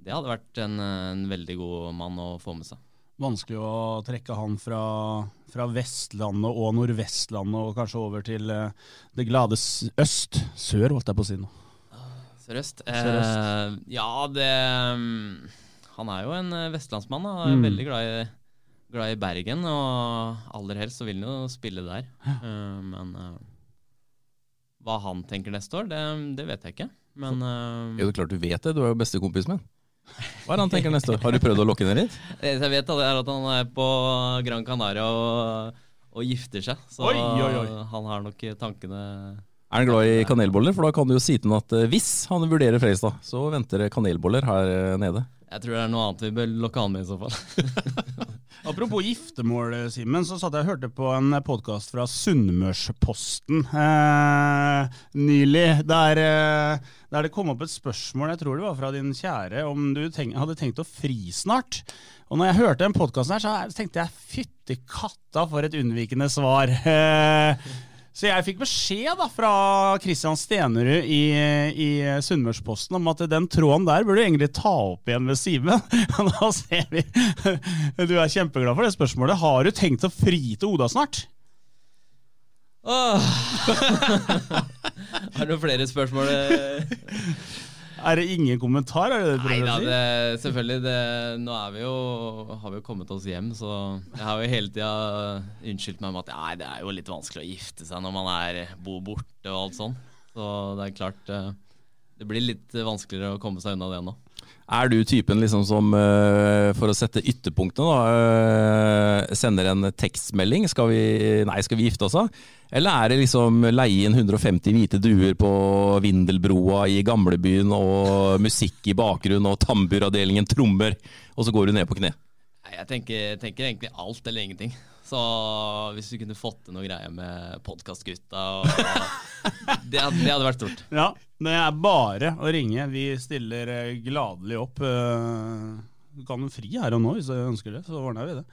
det hadde vært en, en veldig god mann å få med seg. Vanskelig å trekke han fra, fra Vestlandet og Nordvestlandet og kanskje over til eh, det glade øst. Sør, holdt jeg på å si nå. Sørøst? Eh, ja, det mm, Han er jo en eh, vestlandsmann. Da. Er Mm. Veldig glad i, glad i Bergen, og aller helst så vil han jo spille der. Uh, men uh, hva han tenker neste år, det, det vet jeg ikke. Men uh, Er det klart du vet det? Du er jo bestekompis med. Hva er det han tenker neste år? Har du prøvd å lokke ned litt? det jeg vet, det er at han er på Gran Canaria og, og gifter seg. Så Oi, oi, oi. han har nok tankene Er han glad i kanelboller? For da kan du jo si til han at eh, hvis han vurderer Fredrikstad, så venter det kanelboller her eh, nede. Jeg tror det er noe annet vi bør lokke han med i så fall. Apropos giftermål, Simen, så satt jeg og hørte på en podkast fra Sunnmørsposten eh, nylig, der, eh, der det kom opp et spørsmål, jeg tror det var fra din kjære, om du tenk, hadde tenkt å fri snart. Og når jeg hørte den podkasten her, så tenkte jeg fytti katta for et unnvikende svar. Eh, så jeg fikk beskjed da fra Christian Stenerud i, i Sunnmørsposten om at den tråden der burde du egentlig ta opp igjen med Simen. Da ser vi Du er kjempeglad for det spørsmålet. Har du tenkt å fri til Oda snart? Åh. Har du flere spørsmål? Er det ingen kommentar? Er det det Nei da, det, selvfølgelig. Det, nå er vi jo, har vi jo kommet oss hjem, så jeg har jo hele tida unnskyldt meg med at nei, det er jo litt vanskelig å gifte seg når man er, bor borte og alt sånn. Så det er klart eh, Det blir litt vanskeligere å komme seg unna det nå. Er du typen liksom som, eh, for å sette ytterpunktene, da, eh, sender en tekstmelding? Skal vi, nei, skal vi gifte oss, da? Eller er det liksom leie inn 150 hvite duer på Vindelbroa i gamlebyen, og musikk i bakgrunnen, og tamburavdelingen trommer, og så går du ned på kne? Nei, jeg tenker, tenker egentlig alt eller ingenting. Så hvis vi kunne fått til noe greier med podkastgutta det, det hadde vært stort. Ja, det er bare å ringe. Vi stiller eh, gladelig opp. eh, Du kan jo fri her og nå hvis du ønsker det, så ordner vi det.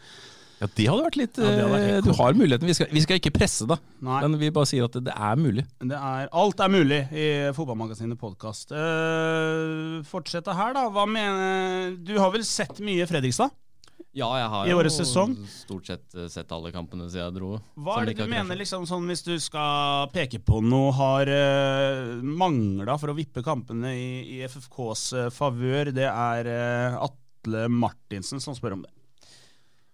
Ja, Det hadde vært litt Ja, hadde vært eh, Du har muligheten. Vi skal, vi skal ikke presse da. Nei. men vi bare sier at det, det er mulig. Det er, alt er mulig i Fotballmagasinet podkast. Uh, fortsette her, da. Hva mener Du har vel sett mye Fredrikstad? Ja, jeg har I jo årets sesong? stort sett eh, sett alle kampene siden jeg dro. Hva er det du mener, liksom, sånn, hvis du skal peke på noe, har uh, mangla for å vippe kampene i, i FFKs uh, favør? Det er uh, Atle Martinsen som spør om det.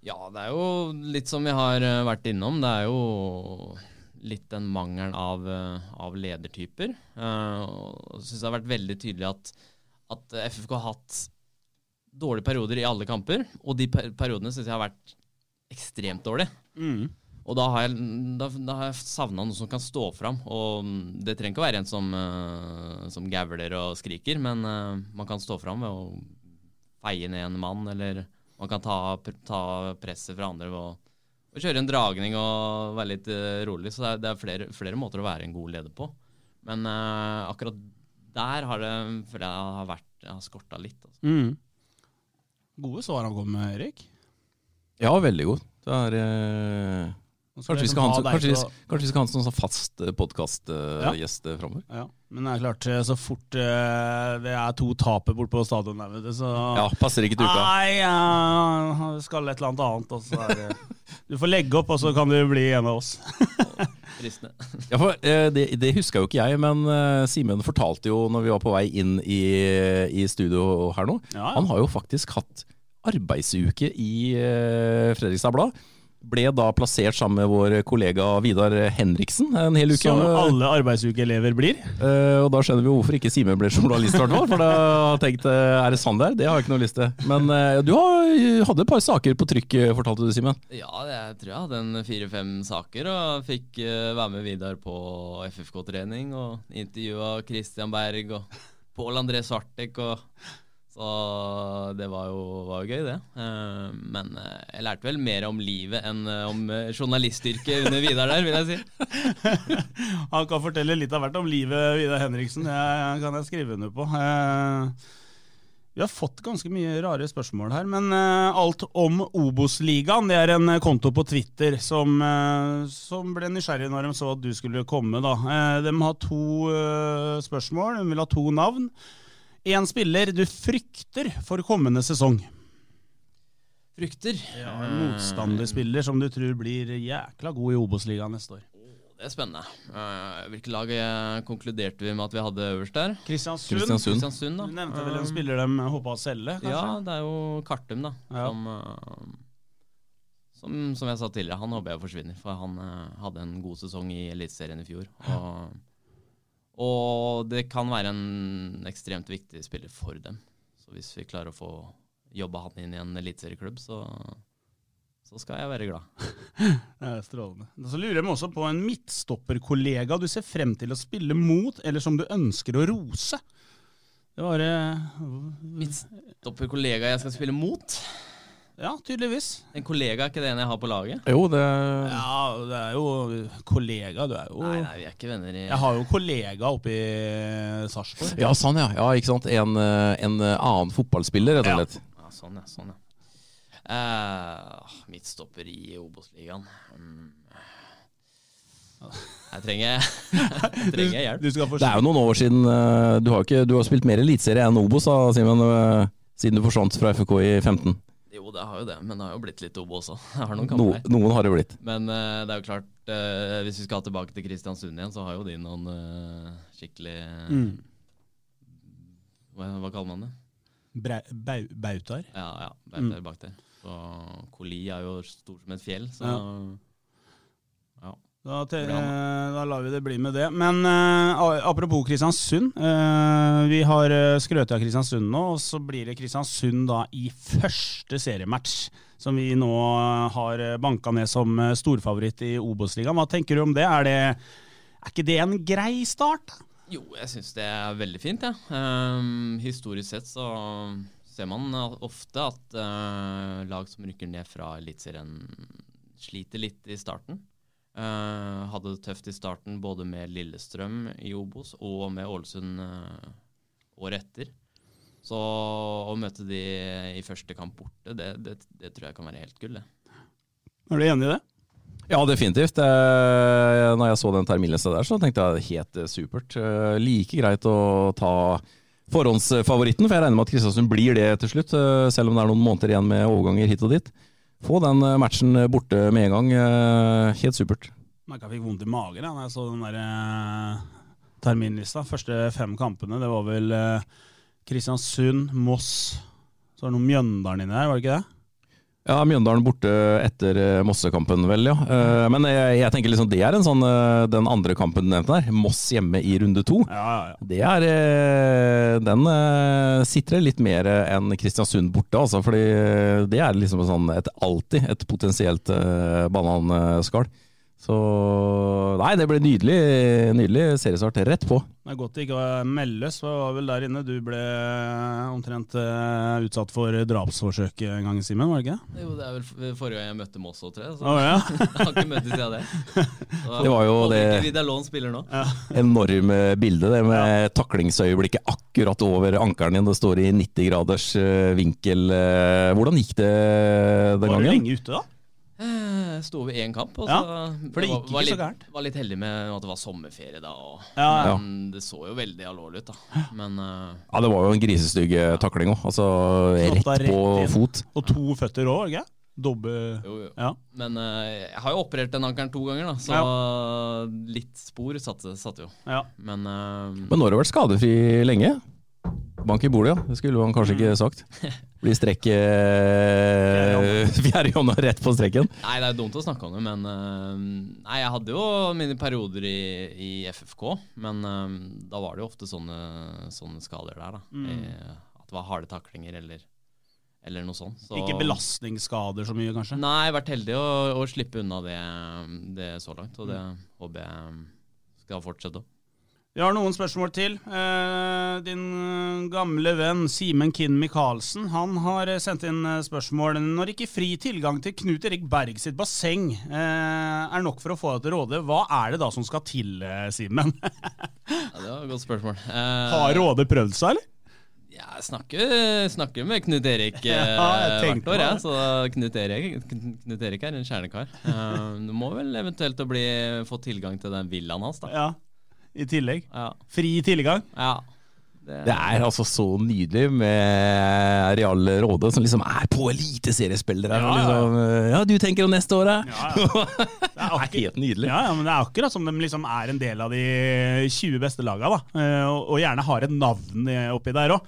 Ja, det er jo litt som vi har uh, vært innom. Det er jo litt den mangelen av, eh, av ledertyper. Uh, syns det har vært veldig tydelig at, at FFK har hatt dårlige perioder i alle kamper, og de per periodene syns jeg har vært ekstremt dårlige. Mm. Og da har jeg, da, da har jeg savna noen som kan stå fram. Og det trenger ikke å være en som, uh, som gavler og skriker, men uh, man kan stå fram ved å feie ned en mann, eller man kan ta, ta presset fra andre ved å, å kjøre en dragning og være litt uh, rolig. Så det er, det er flere, flere måter å være en god leder på. Men akkurat der har det føler jeg har vært Jeg har skorta litt. Altså. Mm. Gode svar han kom med, Erik. Ja, veldig god. Det er eh, Kanskje vi skal ha kanskje vi, kanskje vi skal ha en sånn sånn fast Ja. podkastgjest uh, framover? Ja, men det er klart, eh, så fort eh, det er to taper bort på stadion der, vet du, så Ja, passer ikke til uka. Nei, ja, skal et eller annet annet, og så er det Du får legge opp, og så kan du bli en av oss. Ja, for, eh, det, det huska jo ikke jeg, men eh, Simen fortalte jo når vi var på vei inn i, i studio her nå. Ja, ja. Han har jo faktisk hatt arbeidsuke i eh, Fredrikstad Blad. Ble da plassert sammen med vår kollega Vidar Henriksen en hel uke. Som alle arbeidsukeelever blir. Uh, og da skjønner vi hvorfor ikke Simen ble journalist, i. For da har jeg tenkt er det sann der? Det har jeg ikke noe lyst til. Men uh, du hadde et par saker på trykk, eh, fortalte du, Simen. Ja, jeg tror jeg hadde en fire-fem saker, og fikk være med Vidar på FFK-trening. Og intervjua Christian Berg og Pål André Svartek. Og, så det var jo, var jo gøy, det. Eh, men eh, jeg lærte vel mer om livet enn eh, om journalistyrket under Vidar der, vil jeg si. Han kan fortelle litt av hvert om livet, Vidar Henriksen. Det kan jeg skrive under på. Vi har fått ganske mye rare spørsmål her, men alt om Obos-ligaen. Det er en konto på Twitter som, som ble nysgjerrig når de så at du skulle komme. Da. De har to spørsmål. De vil ha to navn. Én spiller du frykter for kommende sesong. Frykter? Ja, En motstanderspiller som du tror blir jækla god i Obos-ligaen neste år. Det er spennende. Hvilket hvilke lag eh, konkluderte vi med at vi hadde øverst der? Kristiansund. Kristiansund. Kristiansund, da. Du nevnte vel en Eh, spiller de håpa å selge, kanskje? Ja, det er jo Kartum, da. Ja. Som, eh, som, som jeg sa tidligere, han håper jeg forsvinner. For han eh, hadde en god sesong i Eliteserien i fjor. Og, og det kan være en ekstremt viktig spiller for dem. Så hvis vi klarer å få jobba han inn i en eliteserieklubb, så, så skal jeg være glad. Det er strålende. Så lurer jeg meg også på en midtstopperkollega du ser frem til å spille mot, eller som du ønsker å rose. Det var uh, Midtstopperkollega jeg skal spille mot. Ja, tydeligvis. En kollega er ikke det ene jeg har på laget? Jo, det Ja, det er jo kollega, du er jo Nei, nei, vi er ikke venner i Jeg har jo kollega oppe i Sarpsborg. Ja, sånn ja. ja ikke sant? En, eh, en annen fotballspiller, rett og slett. Ja, sånn, ja. Sånn, ja. Uh, midtstopper i Obos-ligaen. Mm. Jeg trenger, jeg trenger hjelp. Du skal Det er jo noen år siden eh, Du har, ikke, du har spilt mer eliteserie enn Obos, da, Simen, eh, siden du forsvant fra FK i 15. Jo, det har jo det, men det har jo blitt litt Obo også. Har noen No, noen har det blitt. Men uh, det er jo klart, uh, hvis vi skal tilbake til Kristiansund igjen, så har jo de noen uh, skikkelig Mm. hva, hva kaller man det? Bau, bautaer. Ja, ja, Berter bak der. Så Koli er jo stor som et fjell, så ja. Da, til, eh, da lar vi det bli med det. Men uh, apropos Kristiansund. Uh, vi har uh, skrøt av Kristiansund nå, og så blir det Kristiansund da i første seriematch. Som vi nå eh, har banka ned som eh, storfavoritt i Obos-ligaen. Hva tenker du om det? Er, det? er ikke det en grei start? Jo, jeg syns det er veldig fint, jeg. Ehm, historisk sett så ser man ofte at eh, lag som rykker ned fra Eliteserien, sliter litt i starten. Eh, hadde det tøft i starten både med Lillestrøm i Obos og med Ålesund uh, året etter. Så å møte de i første kamp borte, det, det, det tror jeg kan være helt gull, det. Er du enig i det? Ja, definitivt. Eh, når jeg så den terminlista der, så tenkte jeg helt eh, supert. Eh, like greit å ta forhåndsfavoritten, for jeg regner med at Kristiansund blir det til slutt, eh, selv om det er noen måneder igjen med overganger hit og dit. Få den eh, matchen borte med en gang. eh, Helt supert. Merka jeg fikk vondt i magen da jeg så den der eh, terminlista. Første fem kampene, det var vel eh, Kristiansund, Moss Så var det noe Mjøndalen inni der, var det ikke det? Ja, Mjøndalen borte etter eh, Mossekampen, vel, ja. Eh, Men jeg, jeg tenker liksom det er en sånn eh, den andre kampen du nevnte der. Moss hjemme i runde to. Ja, ja, ja. Det er Den sitrer litt mer enn Kristiansund borte, altså. Fordi det er liksom sånn et, alltid et potensielt bananskall. Så Nei, det ble nydelig, nydelig seriestart. Rett på. Det er godt det ikke var Melles var vel der inne. Du ble omtrent eh, utsatt for drapsforsøk en gang, Simen, var det ikke? Jo, det er vel forrige gang jeg møtte Moss òg, tror jeg. Så oh, ja. jeg har ikke møtt dem siden det. Så Det var jo det- Lån spiller nå. Enorme bilde, det med taklingsøyeblikket akkurat over ankelen din. Det står i 90 graders eh, vinkel. Eh, Hvordan gikk det den Var du gangen? lenge ute da? Eh, Sto over én kamp, og så Ja, for det gikk var ikke så litt- gærent. Var litt heldig med at det var sommerferie da. Og, Ja, ja. Men det så jo veldig alvorlig ut, da. Men uh, Ja, Det var jo en grisestygg eh, takling òg. Altså rett rett på inn. fot. Og to føtter òg, var ikke? Dobbe jo, jo. Ja. Men uh, jeg har jo operert den ankelen to ganger, da, så litt spor satt, satt jo. ja. Men uh, Men nå har du vært skadefri lenge. Bank i bordet, ja. Det skulle man kanskje ikke sagt. Blir strekk eh, Fjerde hånda rett på strekken. Nei, det er dumt å snakke om det, men eh, Nei, jeg hadde jo mine perioder i, i FFK, men eh, da var det jo ofte sånne, sånne skader der, da. Mm. I, at det var harde taklinger eller, eller noe sånt. Så, Ikke belastningsskader så mye, kanskje? Nei, vært heldig å, å slippe unna det, det så langt, og det håper jeg skal fortsette. Vi har noen spørsmål til. Eh, din eh, gamle venn Simen Kinn Michaelsen han har eh, sendt inn spørsmål. Når ikke fri tilgang til Knut Erik Berg sitt basseng er nok for å få deg til Råde, hva er det da som skal til, Simen? Ja, det var et godt spørsmål. Eh, har Råde prøvd seg, eller? Ja, jeg snakker, snakker med Knut Erik Ja, hvert år, ja, så Knut Erik, Knut Erik er en kjernekar. Eh, du må vel eventuelt bli, få tilgang til den villaen hans, da. Ja, i tillegg. Ja. Fri tilgang. ja. Det er altså så nydelig med Real Råde, som liksom er på eliteseriespillere. Ja, liksom, eh, ja, du tenker om neste år. Ja, ja. Det er helt nydelig. Ja, ja, men Det er akkurat som de liksom er en del av de 20 beste laga, da. Eh, Og, og gjerne har et navn eh, oppi der òg.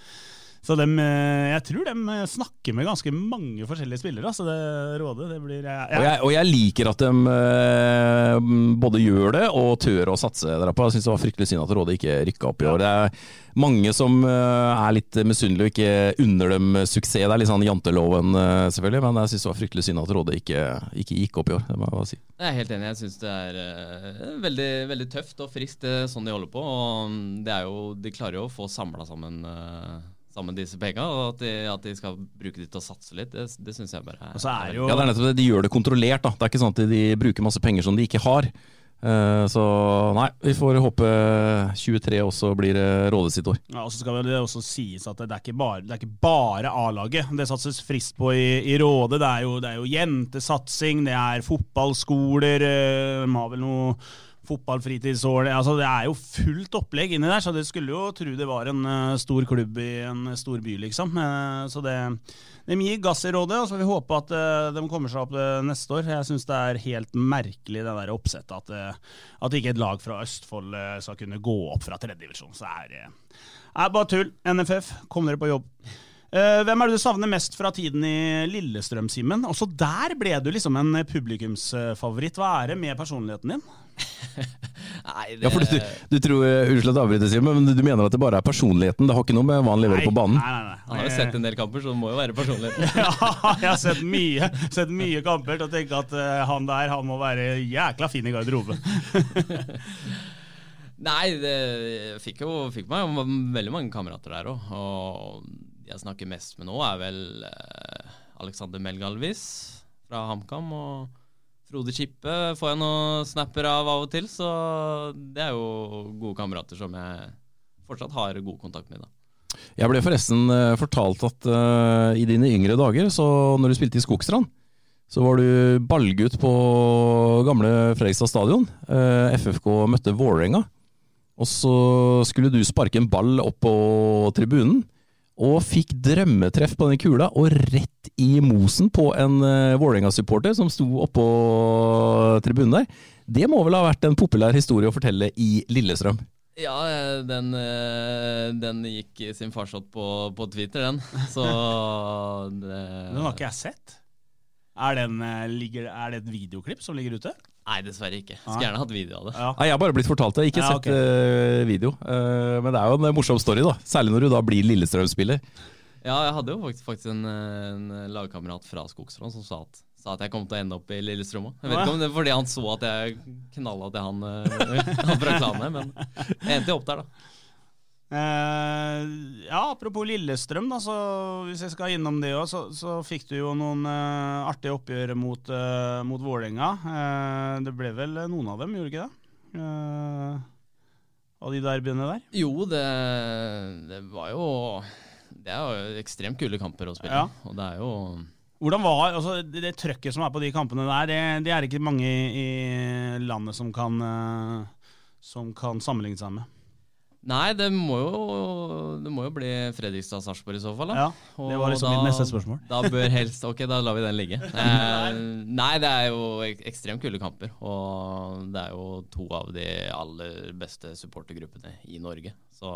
Så dem, eh, jeg tror de snakker med ganske mange forskjellige spillere. Så det rådet, det blir ja, Og, jeg, og jeg liker at de eh, både gjør det og tør å satse derpå. Jeg syns det var fryktelig synd at Rådet ikke rykka opp i år. Det er mange som eh, er litt misunnelige og ikke unner dem suksess. Det er litt sånn janteloven, eh, selvfølgelig, men jeg syns det var fryktelig synd at Rådet ikke, ikke gikk opp i år. Det må jeg bare si. Jeg er helt enig. Jeg syns det er eh, veldig, veldig tøft og friskt, sånn de holder på. Og det er jo, de klarer jo å få samla sammen, eh, sammen disse penga, og at de, at de skal bruke de til å satse litt, det, det syns jeg bare er Og så er jo Ja, det er nettopp det. De gjør det kontrollert. da. Det er ikke sånn at de bruker masse penger som de ikke har. Eh, Så nei, vi får håpe 23 også blir rådet sitt år. Ja, og så skal det også sies at det er ikke bare, det er ikke bare A-laget det satses frist på i, i Råde. Det er, jo, det er jo jentesatsing, det er fotballskoler, eh, de har vel noe fotballfritidsår altså Det er jo fullt opplegg inni der, så det skulle jo tro det var en uh, stor klubb i en stor by, liksom. Uh, så det de gir gass i rådet, og så får vi håpe at uh, de kommer seg opp neste år. Jeg syns det er helt merkelig det der oppsettet at, at ikke et lag fra Østfold skal kunne gå opp fra tredjedivisjon. Så er det er bare tull. NFF, kom dere på jobb. Eh, hvem er det du savner mest fra tiden i Lillestrøm, Simen? Også der ble du liksom en publikumsfavoritt. Hva er det med personligheten din? Nei, det, Ja, for du, du tror, eh, Unnskyld at jeg avbryter, Simen, men du mener at det bare er personligheten? Det har ikke noe med hva han leverer på banen? Nei, nei, nei. Han har jo sett en del kamper, så det må jo være personligheten. ja, jeg har sett mye, sett mye kamper til å tenke at uh, han der han må være jækla fin i garderoben. Nei, det fikk jo fikk meg jo veldig mange kamerater der òg. Og jeg snakker mest med nå, er vel eh, Alexander Melgalvis fra HamKam. Og Frode Kippe får jeg noen snapper av av og til, så det er jo gode kamerater som jeg fortsatt har god kontakt med. da. Jeg ble forresten eh, fortalt at uh, i dine yngre dager, så når du spilte i Skogstrand, så var du ballgutt på gamle Fredrikstad stadion. Uh, FFK møtte Vålerenga. Og så skulle du sparke en ball opp på tribunen, og fikk drømmetreff på den kula, og rett i mosen på en uh, Vålerenga-supporter som sto oppå tribunen der. Det må vel ha vært en populær historie å fortelle i Lillestrøm? Ja, eh, den, eh, den gikk sin farsott på, på Twitter, den. Så det Den har ikke jeg sett. Er, den, eh, ligger, er det et videoklipp som ligger ute? Nei, dessverre ikke. Skulle gjerne hatt video av det. Ja. Nei, Jeg har bare blitt fortalt det, ikke Ja, sett okay. video. Eh, men det er jo en morsom story, da. Særlig når du da blir Lillestrøm-spiller. Ja, jeg hadde jo faktisk, faktisk en, en lagkamerat fra Skogsrån som sa at, sa at jeg kom til å ende opp i Lillestrøm òg. Jeg vet ikke om det er fordi han så at jeg knalla til han, eh, han fra klanet, men jeg endte jo opp der, da. Eh, ja, apropos Lillestrøm, da, så hvis jeg skal innom det òg, så, så fikk du jo noen eh, artige oppgjør mot, uh, mot Vålerenga. Eh, det ble vel noen av dem, gjorde ikke det? Eh, av de derbyene der? Jo, det, det var jo Det er jo ekstremt kule kamper å spille. Ja. Og det er jo Hvordan var altså, det, det trøkket som er på de kampene der? Det, det er ikke mange i, i landet som kan, som kan sammenligne seg med. Nei, det må jo, det må jo bli Fredrikstad-Sarpsborg i så fall. Da. Ja, det var liksom mitt neste spørsmål. Da bør helst Ok, da lar vi den ligge. Eh, nei, det er jo ek ekstremt kule kamper. Og det er jo to av de aller beste supportergruppene i Norge. Så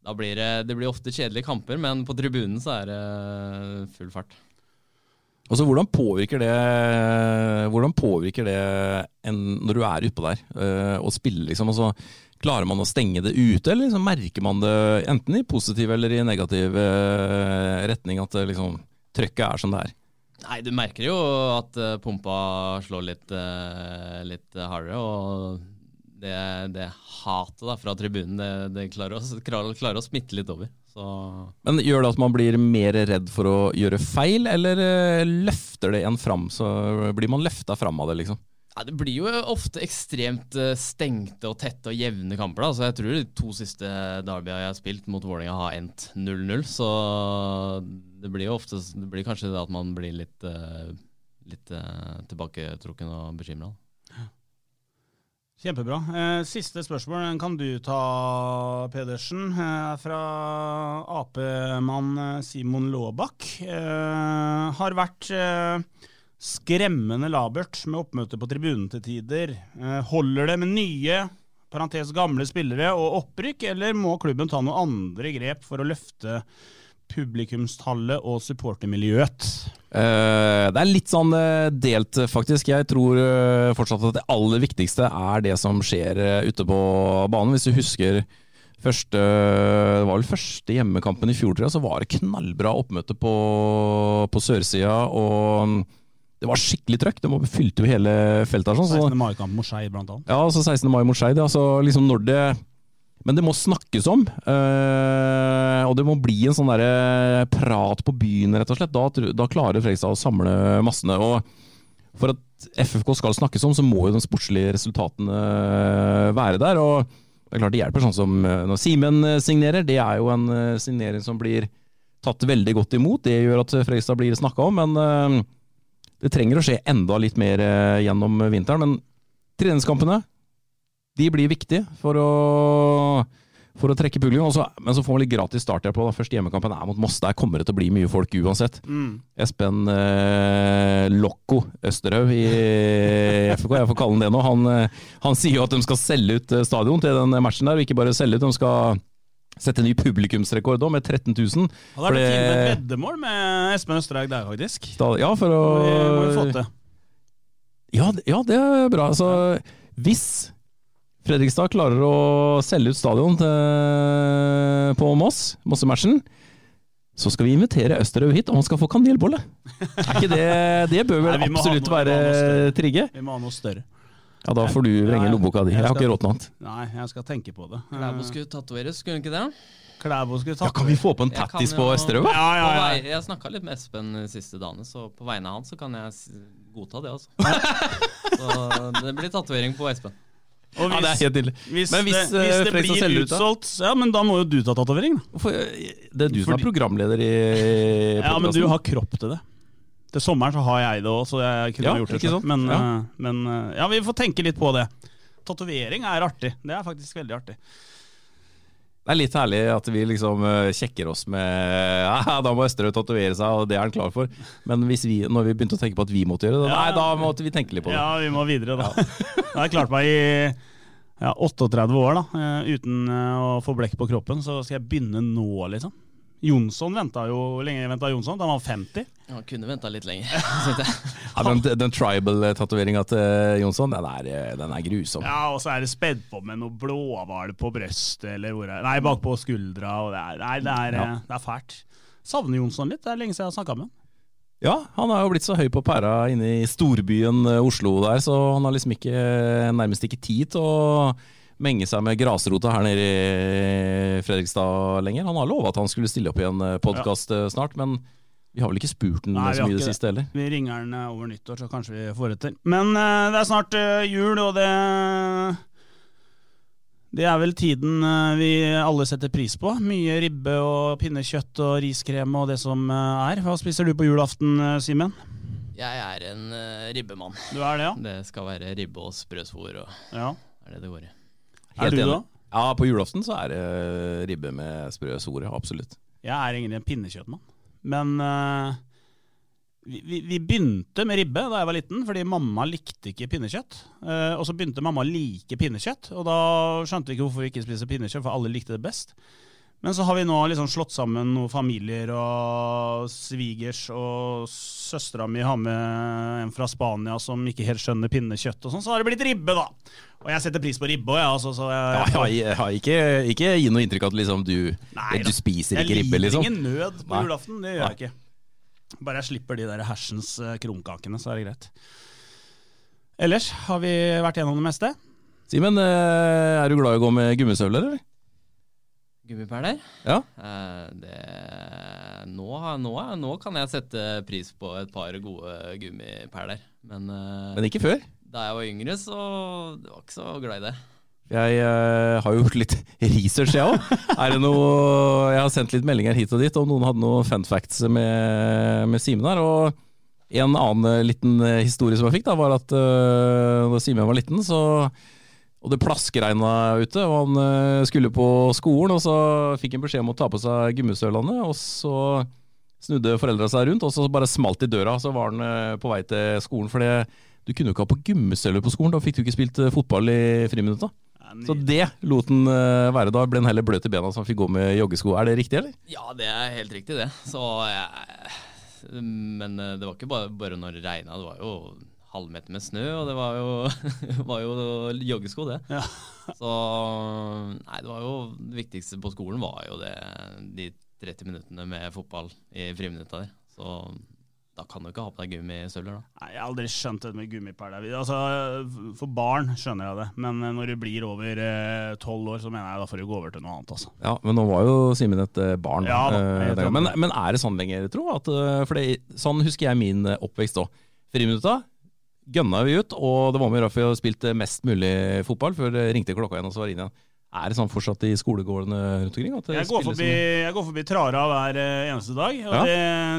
da blir det, det blir ofte kjedelige kamper, men på tribunen så er det full fart. Og så Hvordan påvirker det Hvordan påvirker det en, når du er utpå der og spiller, liksom? Og så Klarer man å stenge det ute, eller liksom merker man det enten i positiv eller i negativ øh, retning, at det liksom, trøkket er som det er? Nei, du merker jo at uh, pumpa slår litt, litt hardere, og det, det hatet da, fra tribunen, det, det klarer, å, klarer, å, smitte litt over. Så. Men Gjør det at man blir mer redd for å gjøre feil, eller løfter det en fram? Så blir man løfta fram av det, liksom? Ja, Det blir jo ofte ekstremt stengte og tette og jevne kamper. da, så Jeg tror de to siste derbya jeg har spilt mot Vålerenga har endt 0-0. Så det blir jo ofte Det blir kanskje det at man blir litt, litt tilbaketrukken og bekymra. Kjempebra. Eh, siste spørsmål kan du ta, Pedersen. Eh, fra Ap-mann Simon Laabak. Eh, har vært skremmende labert med oppmøte på tribunen til tider. holder det med nye, parentes gamle spillere og opprykk, eller må klubben ta noen andre grep for å løfte publikumstallet og supportermiljøet? Uh, det er litt sånn uh, delt, faktisk. Jeg tror fortsatt at det aller viktigste er det som skjer ute på banen. Hvis du husker første, det var vel første hjemmekampen i fjor, tror jeg, så var det knallbra oppmøte på, på sørsida. Og um, det var skikkelig trøkk. Det fylte jo hele feltet. Sånn, 16. mai-kamp mot Skei, blant annet. Ja, altså 16. mai mot Skei. Altså, liksom når det men det må snakkes om, øh, og det må bli en sånn der prat på byen, rett og slett. Da, da klarer Fredrikstad å samle massene. og For at FFK skal snakkes om, så må jo de sportslige resultatene være der. og Det er klart det hjelper, sånn som når Simen signerer. Det er jo en signering som blir tatt veldig godt imot. Det gjør at Fredrikstad blir snakka om, men øh, det trenger å skje enda litt mer gjennom vinteren. Men treningskampene de blir viktige for å, for å trekke publikum. Også, men så får man litt gratis start her på. Da. Første hjemmekampen er mot Moss. Der kommer det til å bli mye folk uansett. Mm. Espen eh, Lokko Østerhaug i FK, jeg får kalle han det nå, han, eh, han sier jo at de skal selge ut eh, stadion til den matchen der, og ikke bare selge ut. De skal sette ny publikumsrekord med 13 000. Hadde vært det... med et veddemål med Espen Østerhaug der, faktisk. Ja, for å må vi få til. Ja, ja, det er bra. Altså, hvis Fredrikstad klarer å selge ut stadion til, på Moss, Mossematchen, så skal vi invitere Østerhaug hit, og han skal få kanelbolle. Er ikke det Det bør vel Nei, absolutt noe, være trigge? Vi må ha noe større. Ja, da får du vrenge lommeboka di. Jeg har ikke råd til noe annet. Nei, jeg skal tenke på det. Klæbo skulle tatoveres, skulle hun ikke det? Klæbo skulle Ja, kan vi få på en tattis på Østerhaug? Ja, ja, ja. vei- Jeg snakka litt med Espen de siste dagene, så på vegne av han så kan jeg godta det, altså. så det blir tatovering på Espen. Og Ja, det er helt nydelig. hvis, Men hvis, det, hvis eh, det blir utsolgt, ut, ja, men da må jo du ta tatovering, Det er du som er programleder i Ja, men du har kropp til det. Til sommeren så har jeg det òg, så jeg kunne Ja, gjort det selv. Men, Ja. eh, men eh, ja, vi får tenke litt på det. tatovering er artig. Det er faktisk veldig artig. Det er litt herlig at vi liksom kjekker oss med ja, Da må Østerøy tatovere seg, og det er han klar for. Men hvis vi, når vi begynte å tenke på at vi måtte gjøre det, Ja. nei, da måtte vi tenke litt på det. Ja, vi må videre, da. Jeg har klart meg i ja, 38 år da, eh, uten eh, å få blekk på kroppen, så skal jeg begynne nå, liksom. Jonsson venta jo lenge venta Jonsson? Da han var 50. Han kunne venta litt lenger. Ja, den den tribal-tatoveringa til Jonsson, den er, eh, den er grusom. Ja, og så er det spedd på med noe blåhval på brøstet, eller hvor er Nei, bakpå skuldra, og det er, nei, det er, Ja. eh, det er fælt. Savner Jonsson litt. Det er lenge siden jeg har snakka med han. Ja, han har jo blitt så høy på pæra inne i storbyen eh, Oslo der, så han har liksom ikke, nærmest ikke tid til å menge seg med grasrota her nede i Fredrikstad lenger. Han har lova at han skulle stille opp i en podkast snart, men vi har vel ikke spurt den Nei, så mye i det siste heller. Vi ringer han eh, over nyttår, så kanskje vi får det til. Men uh, det er snart uh, jul, og det Det er vel tiden eh, vi alle setter pris på. Mye ribbe og pinnekjøtt og riskrem og det som eh, er. Hva spiser du på julaften, eh, Simen? Jeg er en ribbemann. Du er det, ja? Det skal være ribbe og sprøsvor, og ja. er det det går i. Er du enig. da? Ja, på julaften så er det ribbe med sprø sore, absolutt. Jeg er egentlig en pinnekjøttmann. Men uh, vi, vi, vi begynte med ribbe da jeg var liten, fordi mamma likte ikke pinnekjøtt. Uh, og så begynte mamma å like pinnekjøtt, og da skjønte vi ikke hvorfor vi ikke spiser pinnekjøtt, for alle likte det best. Men så har vi nå liksom slått sammen noen familier og svigers, og søstera mi har med en fra Spania som ikke helt skjønner pinnekjøtt, og sånn, så har det blitt ribbe, da. Og jeg setter pris på ribbe òg, jeg. Altså, så jeg, Ja, jeg, jeg, har ikke, ikke gi noe inntrykk av at liksom du, Nei du spiser ikke ribbe, liksom. Jeg lider ingen nød på Nei. julaften, det gjør jeg ikke. Bare jeg slipper de der hersens eh, kronkakene, så er det greit. Ellers har vi vært gjennom det meste. Simen, eh, er du glad i å gå med gummistøvler, eller? Gummipæler? Ja. Eh, det, nå, nå, nå kan jeg sette pris på et par gode gummiperler. Men, eh, Men ikke før. da jeg var yngre, så jeg var ikke så glad i det. Jeg eh, har gjort litt research, jeg òg. Det Jeg har sendt litt meldinger hit og dit om noen hadde noen fun facts med, med Simen her. Og en annen liten historie som jeg fikk, da, var at uh, da Simen var liten, så og det plaskregna ute, og han eh, skulle på skolen, og så fikk han beskjed om å ta på seg gummistøvlene, og så snudde foreldra seg rundt, og så bare smalt i døra, så var han eh, på vei til skolen. For du kunne jo ikke ha på gummistøvler på skolen, da fikk du ikke spilt eh, fotball i friminutta. Så det lot eh, være. Da ble han heller bløt i bena så han fikk gå med joggesko. Er det riktig, eller? Ja, det er helt riktig, det. Så Men det var ikke bare, bare når det regna. Det var jo halvmeter med snø, og det var jo, var jo joggesko, det. Ja. Så Nei, det var jo Det viktigste på skolen var jo det de 30 minuttene med fotball i friminutta der. Så da kan du ikke ha på deg gummistøvler, da. Nei, Jeg har aldri skjønt det med gummipæler. Altså, for barn skjønner jeg det, men eh, når du blir over tolv år, så mener jeg da får du gå over til noe annet. Altså. Ja, men nå var jo Simen et eh, barn. Ja da, eh, men, men er det sånn lenger, tro? At, eh, for det, sånn husker jeg min eh, oppvekst òg. Friminutta gønna vi ut, og det var med for å spilte mest mulig fotball før det ringte klokka igjen, og så var det inn igjen. Er det sånn fortsatt i skolegårdene rundt omkring? Jeg går forbi, jeg går forbi Trara hver eh, eneste dag, og Ja. det,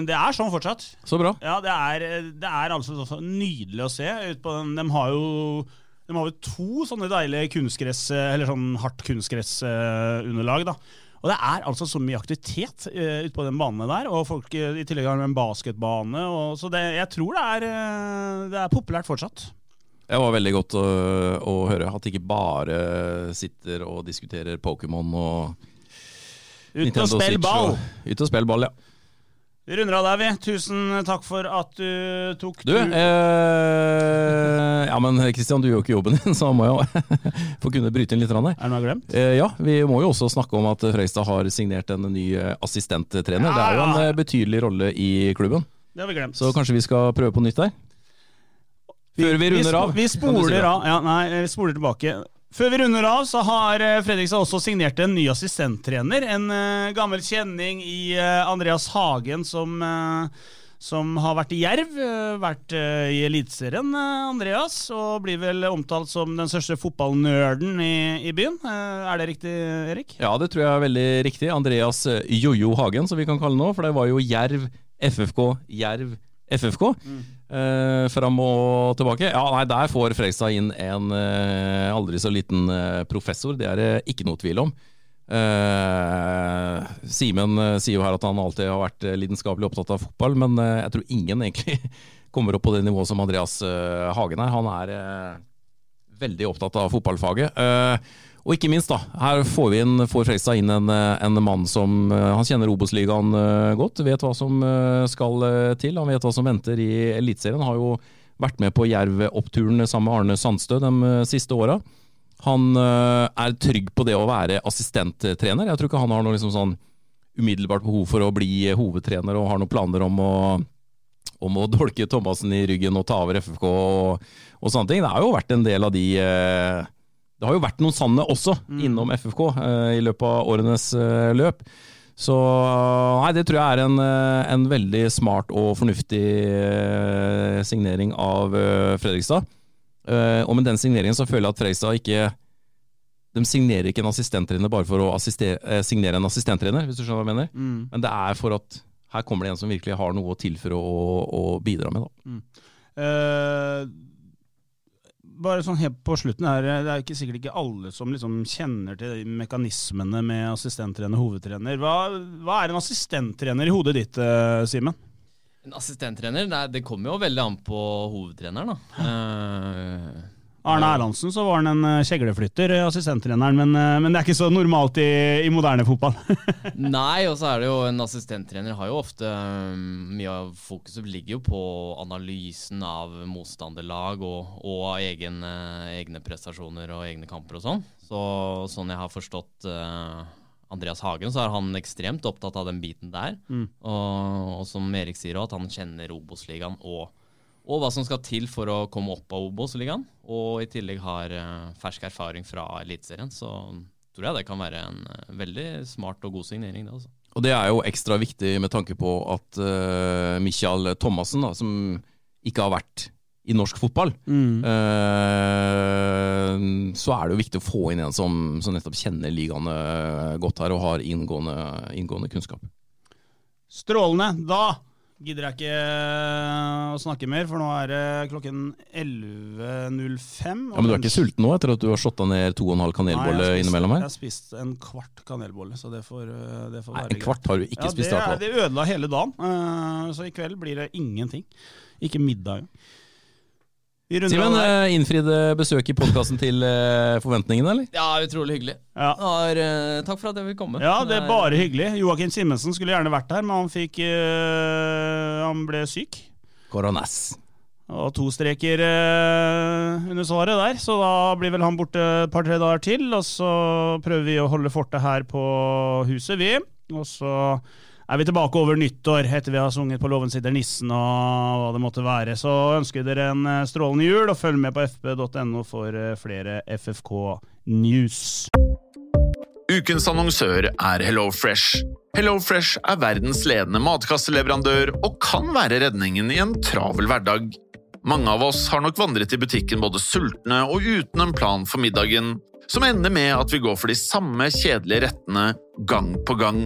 det er sånn fortsatt. Så bra. Ja, det er, det er altså så nydelig å se. Ut på den, de har jo de har jo to sånne deilige kunstgress, eller sånn hardt kunstgressunderlag. da. Og det er altså så mye aktivitet uh, ute på den banen der. Og folk uh, i tillegg har en basketbane. Og, så det, jeg tror det er, uh, det er populært fortsatt. Det var veldig godt å, å høre at de ikke bare sitter og diskuterer Pokémon og Ut og spille spill ball! og- Ut og spill ball, ja. Vi runder av der, vi. Tusen takk for at du tok Du, eh, ja men Kristian, du gjør jo ikke jobben din, så må jeg få kunne bryte inn litt. Rann. Er det noe jeg glemt? Eh, ja, vi må jo også snakke om at Frøystad har signert en ny eh, assistenttrener. Ja, Det er jo en ja. eh, betydelig rolle i klubben, Det har vi glemt. så kanskje vi skal prøve på nytt der? Før vi runder av. Vi spoler av. Ja, nei, vi spoler tilbake. Før vi runder av, så har eh, Fredrikstad også signert en ny assistenttrener. En uh, gammel kjenning i uh, Andreas Hagen, som, uh, som har vært i Jerv. vært i Eliteserien, Andreas. Og blir vel omtalt som den største fotballnerden i, i byen. Er det riktig, Erik? Ja, det tror jeg er veldig riktig. Andreas Jojo Hagen, som vi kan kalle ham nå. For det var jo Jerv FFK, Jerv FFK. Eh, fram og tilbake. Ja, nei, Der får Fredrikstad inn en uh, aldri så liten uh, professor, det er det ikke noe tvil om. Simen sier jo her at han alltid har vært lidenskapelig opptatt av fotball, men jeg tror ingen egentlig kommer opp på det nivået som Andreas Hagen er. Han er veldig opptatt av fotballfaget. Og ikke minst, da, her får vi inn, får Fredrikstad inn en, eh, en mann som eh, Han kjenner Obos-ligaen eh, godt, vet hva som skal til. Han vet hva som venter i Eliteserien. Har jo vært med på Jerv-oppturen sammen med Arne Sandstø de siste åra. Han er trygg på det å være assistenttrener. Jeg tror ikke han har noe liksom sånn umiddelbart behov for å bli hovedtrener og har noen planer om å, om å dolke Thomassen i ryggen og ta over FFK og, og sånne ting. Det har jo vært en del av de eh, Det har jo vært noen sanne også innom FFK eh, i løpet av årenes eh, løp. Så nei, det tror jeg er en, eh, en veldig smart og fornuftig eh, signering av eh, Fredrikstad. Eh, og med den signeringen så føler jeg at Fredrikstad ikke De signerer ikke en assistenttrener bare for å eh, signere en assistenttrener, hvis du skjønner hva jeg mener. Mm. Men det er for at her kommer det en som virkelig har noe å tilføre og, og bidra med. Da. Eh, bare sånn helt på slutten her, Det er ikke sikkert ikke alle som liksom kjenner til mekanismene med assistenttrener og hovedtrener. Hva, hva er en assistenttrener i hodet ditt, eh, Simen? En assistenttrener, det, er- kommer jo veldig an på hovedtreneren, da. Eh, Arne Erlandsen så var han en eh, kjegleflytter, eh, assistenttreneren, men, eh, men det er ikke så normalt i, i moderne fotball. Nei, og så er det jo en assistenttrener har jo ofte Mye av fokuset ligger jo på analysen av motstanderlag og, og egen, egne prestasjoner og egne kamper og sånn. Så sånn jeg har forstått uh, Andreas Hagen, så er han ekstremt opptatt av den biten der. Mm. Og, og som Erik sier at han kjenner Obos-ligaen og, og hva som skal til for å komme opp av Obos-ligaen. Og i tillegg har eh, fersk erfaring fra Eliteserien. Så tror jeg det kan være en eh, veldig smart og god signering. det altså. Og det er jo ekstra viktig med tanke på at uh, Michael Thomassen, da, som ikke har vært i norsk fotball, Mm. uh, så er det jo viktig å få inn en som, som nettopp kjenner ligaene godt her og har inngående, inngående kunnskap. Strålende. Da gidder jeg ikke eh, å snakke mer, for nå er det klokken 11.05. Ja, Men du er ikke sulten nå etter at du har shotta ned to og en halv kanelbolle innimellom her? Jeg har spist en kvart kanelbolle, så det får, eh, det får Nei, være en kvart har du ikke ja, spist. det, i hvert er- fall. det ødela hele dagen, eh, så i kveld blir det ingenting. Ikke middag. Runder Simen, eh, innfridde besøk i podkasten til eh, forventningene, eller? Ja, utrolig hyggelig. Ja. Har, eh, takk for at jeg fikk komme. Ja, det er bare hyggelig. Joakim Simensen skulle gjerne vært her, men han fikk øh, Han ble syk. Koronas. Og to streker øh, under svaret der, så da blir vel han borte et par-tre dager til. Og så prøver vi å holde fortet her på huset, vi. Og så er vi tilbake over nyttår etter vi har sunget på Låven sitter nissen og hva det måtte være. Så ønsker dere en eh, strålende jul, og følg med på fp.no for eh, flere FFK News. Ukens annonsør er HelloFresh. HelloFresh er verdens ledende matkasseleverandør og kan være redningen i en travel hverdag. Mange av oss har nok vandret i butikken både sultne og uten en plan for middagen, som ender med at vi går for de samme kjedelige rettene gang på gang.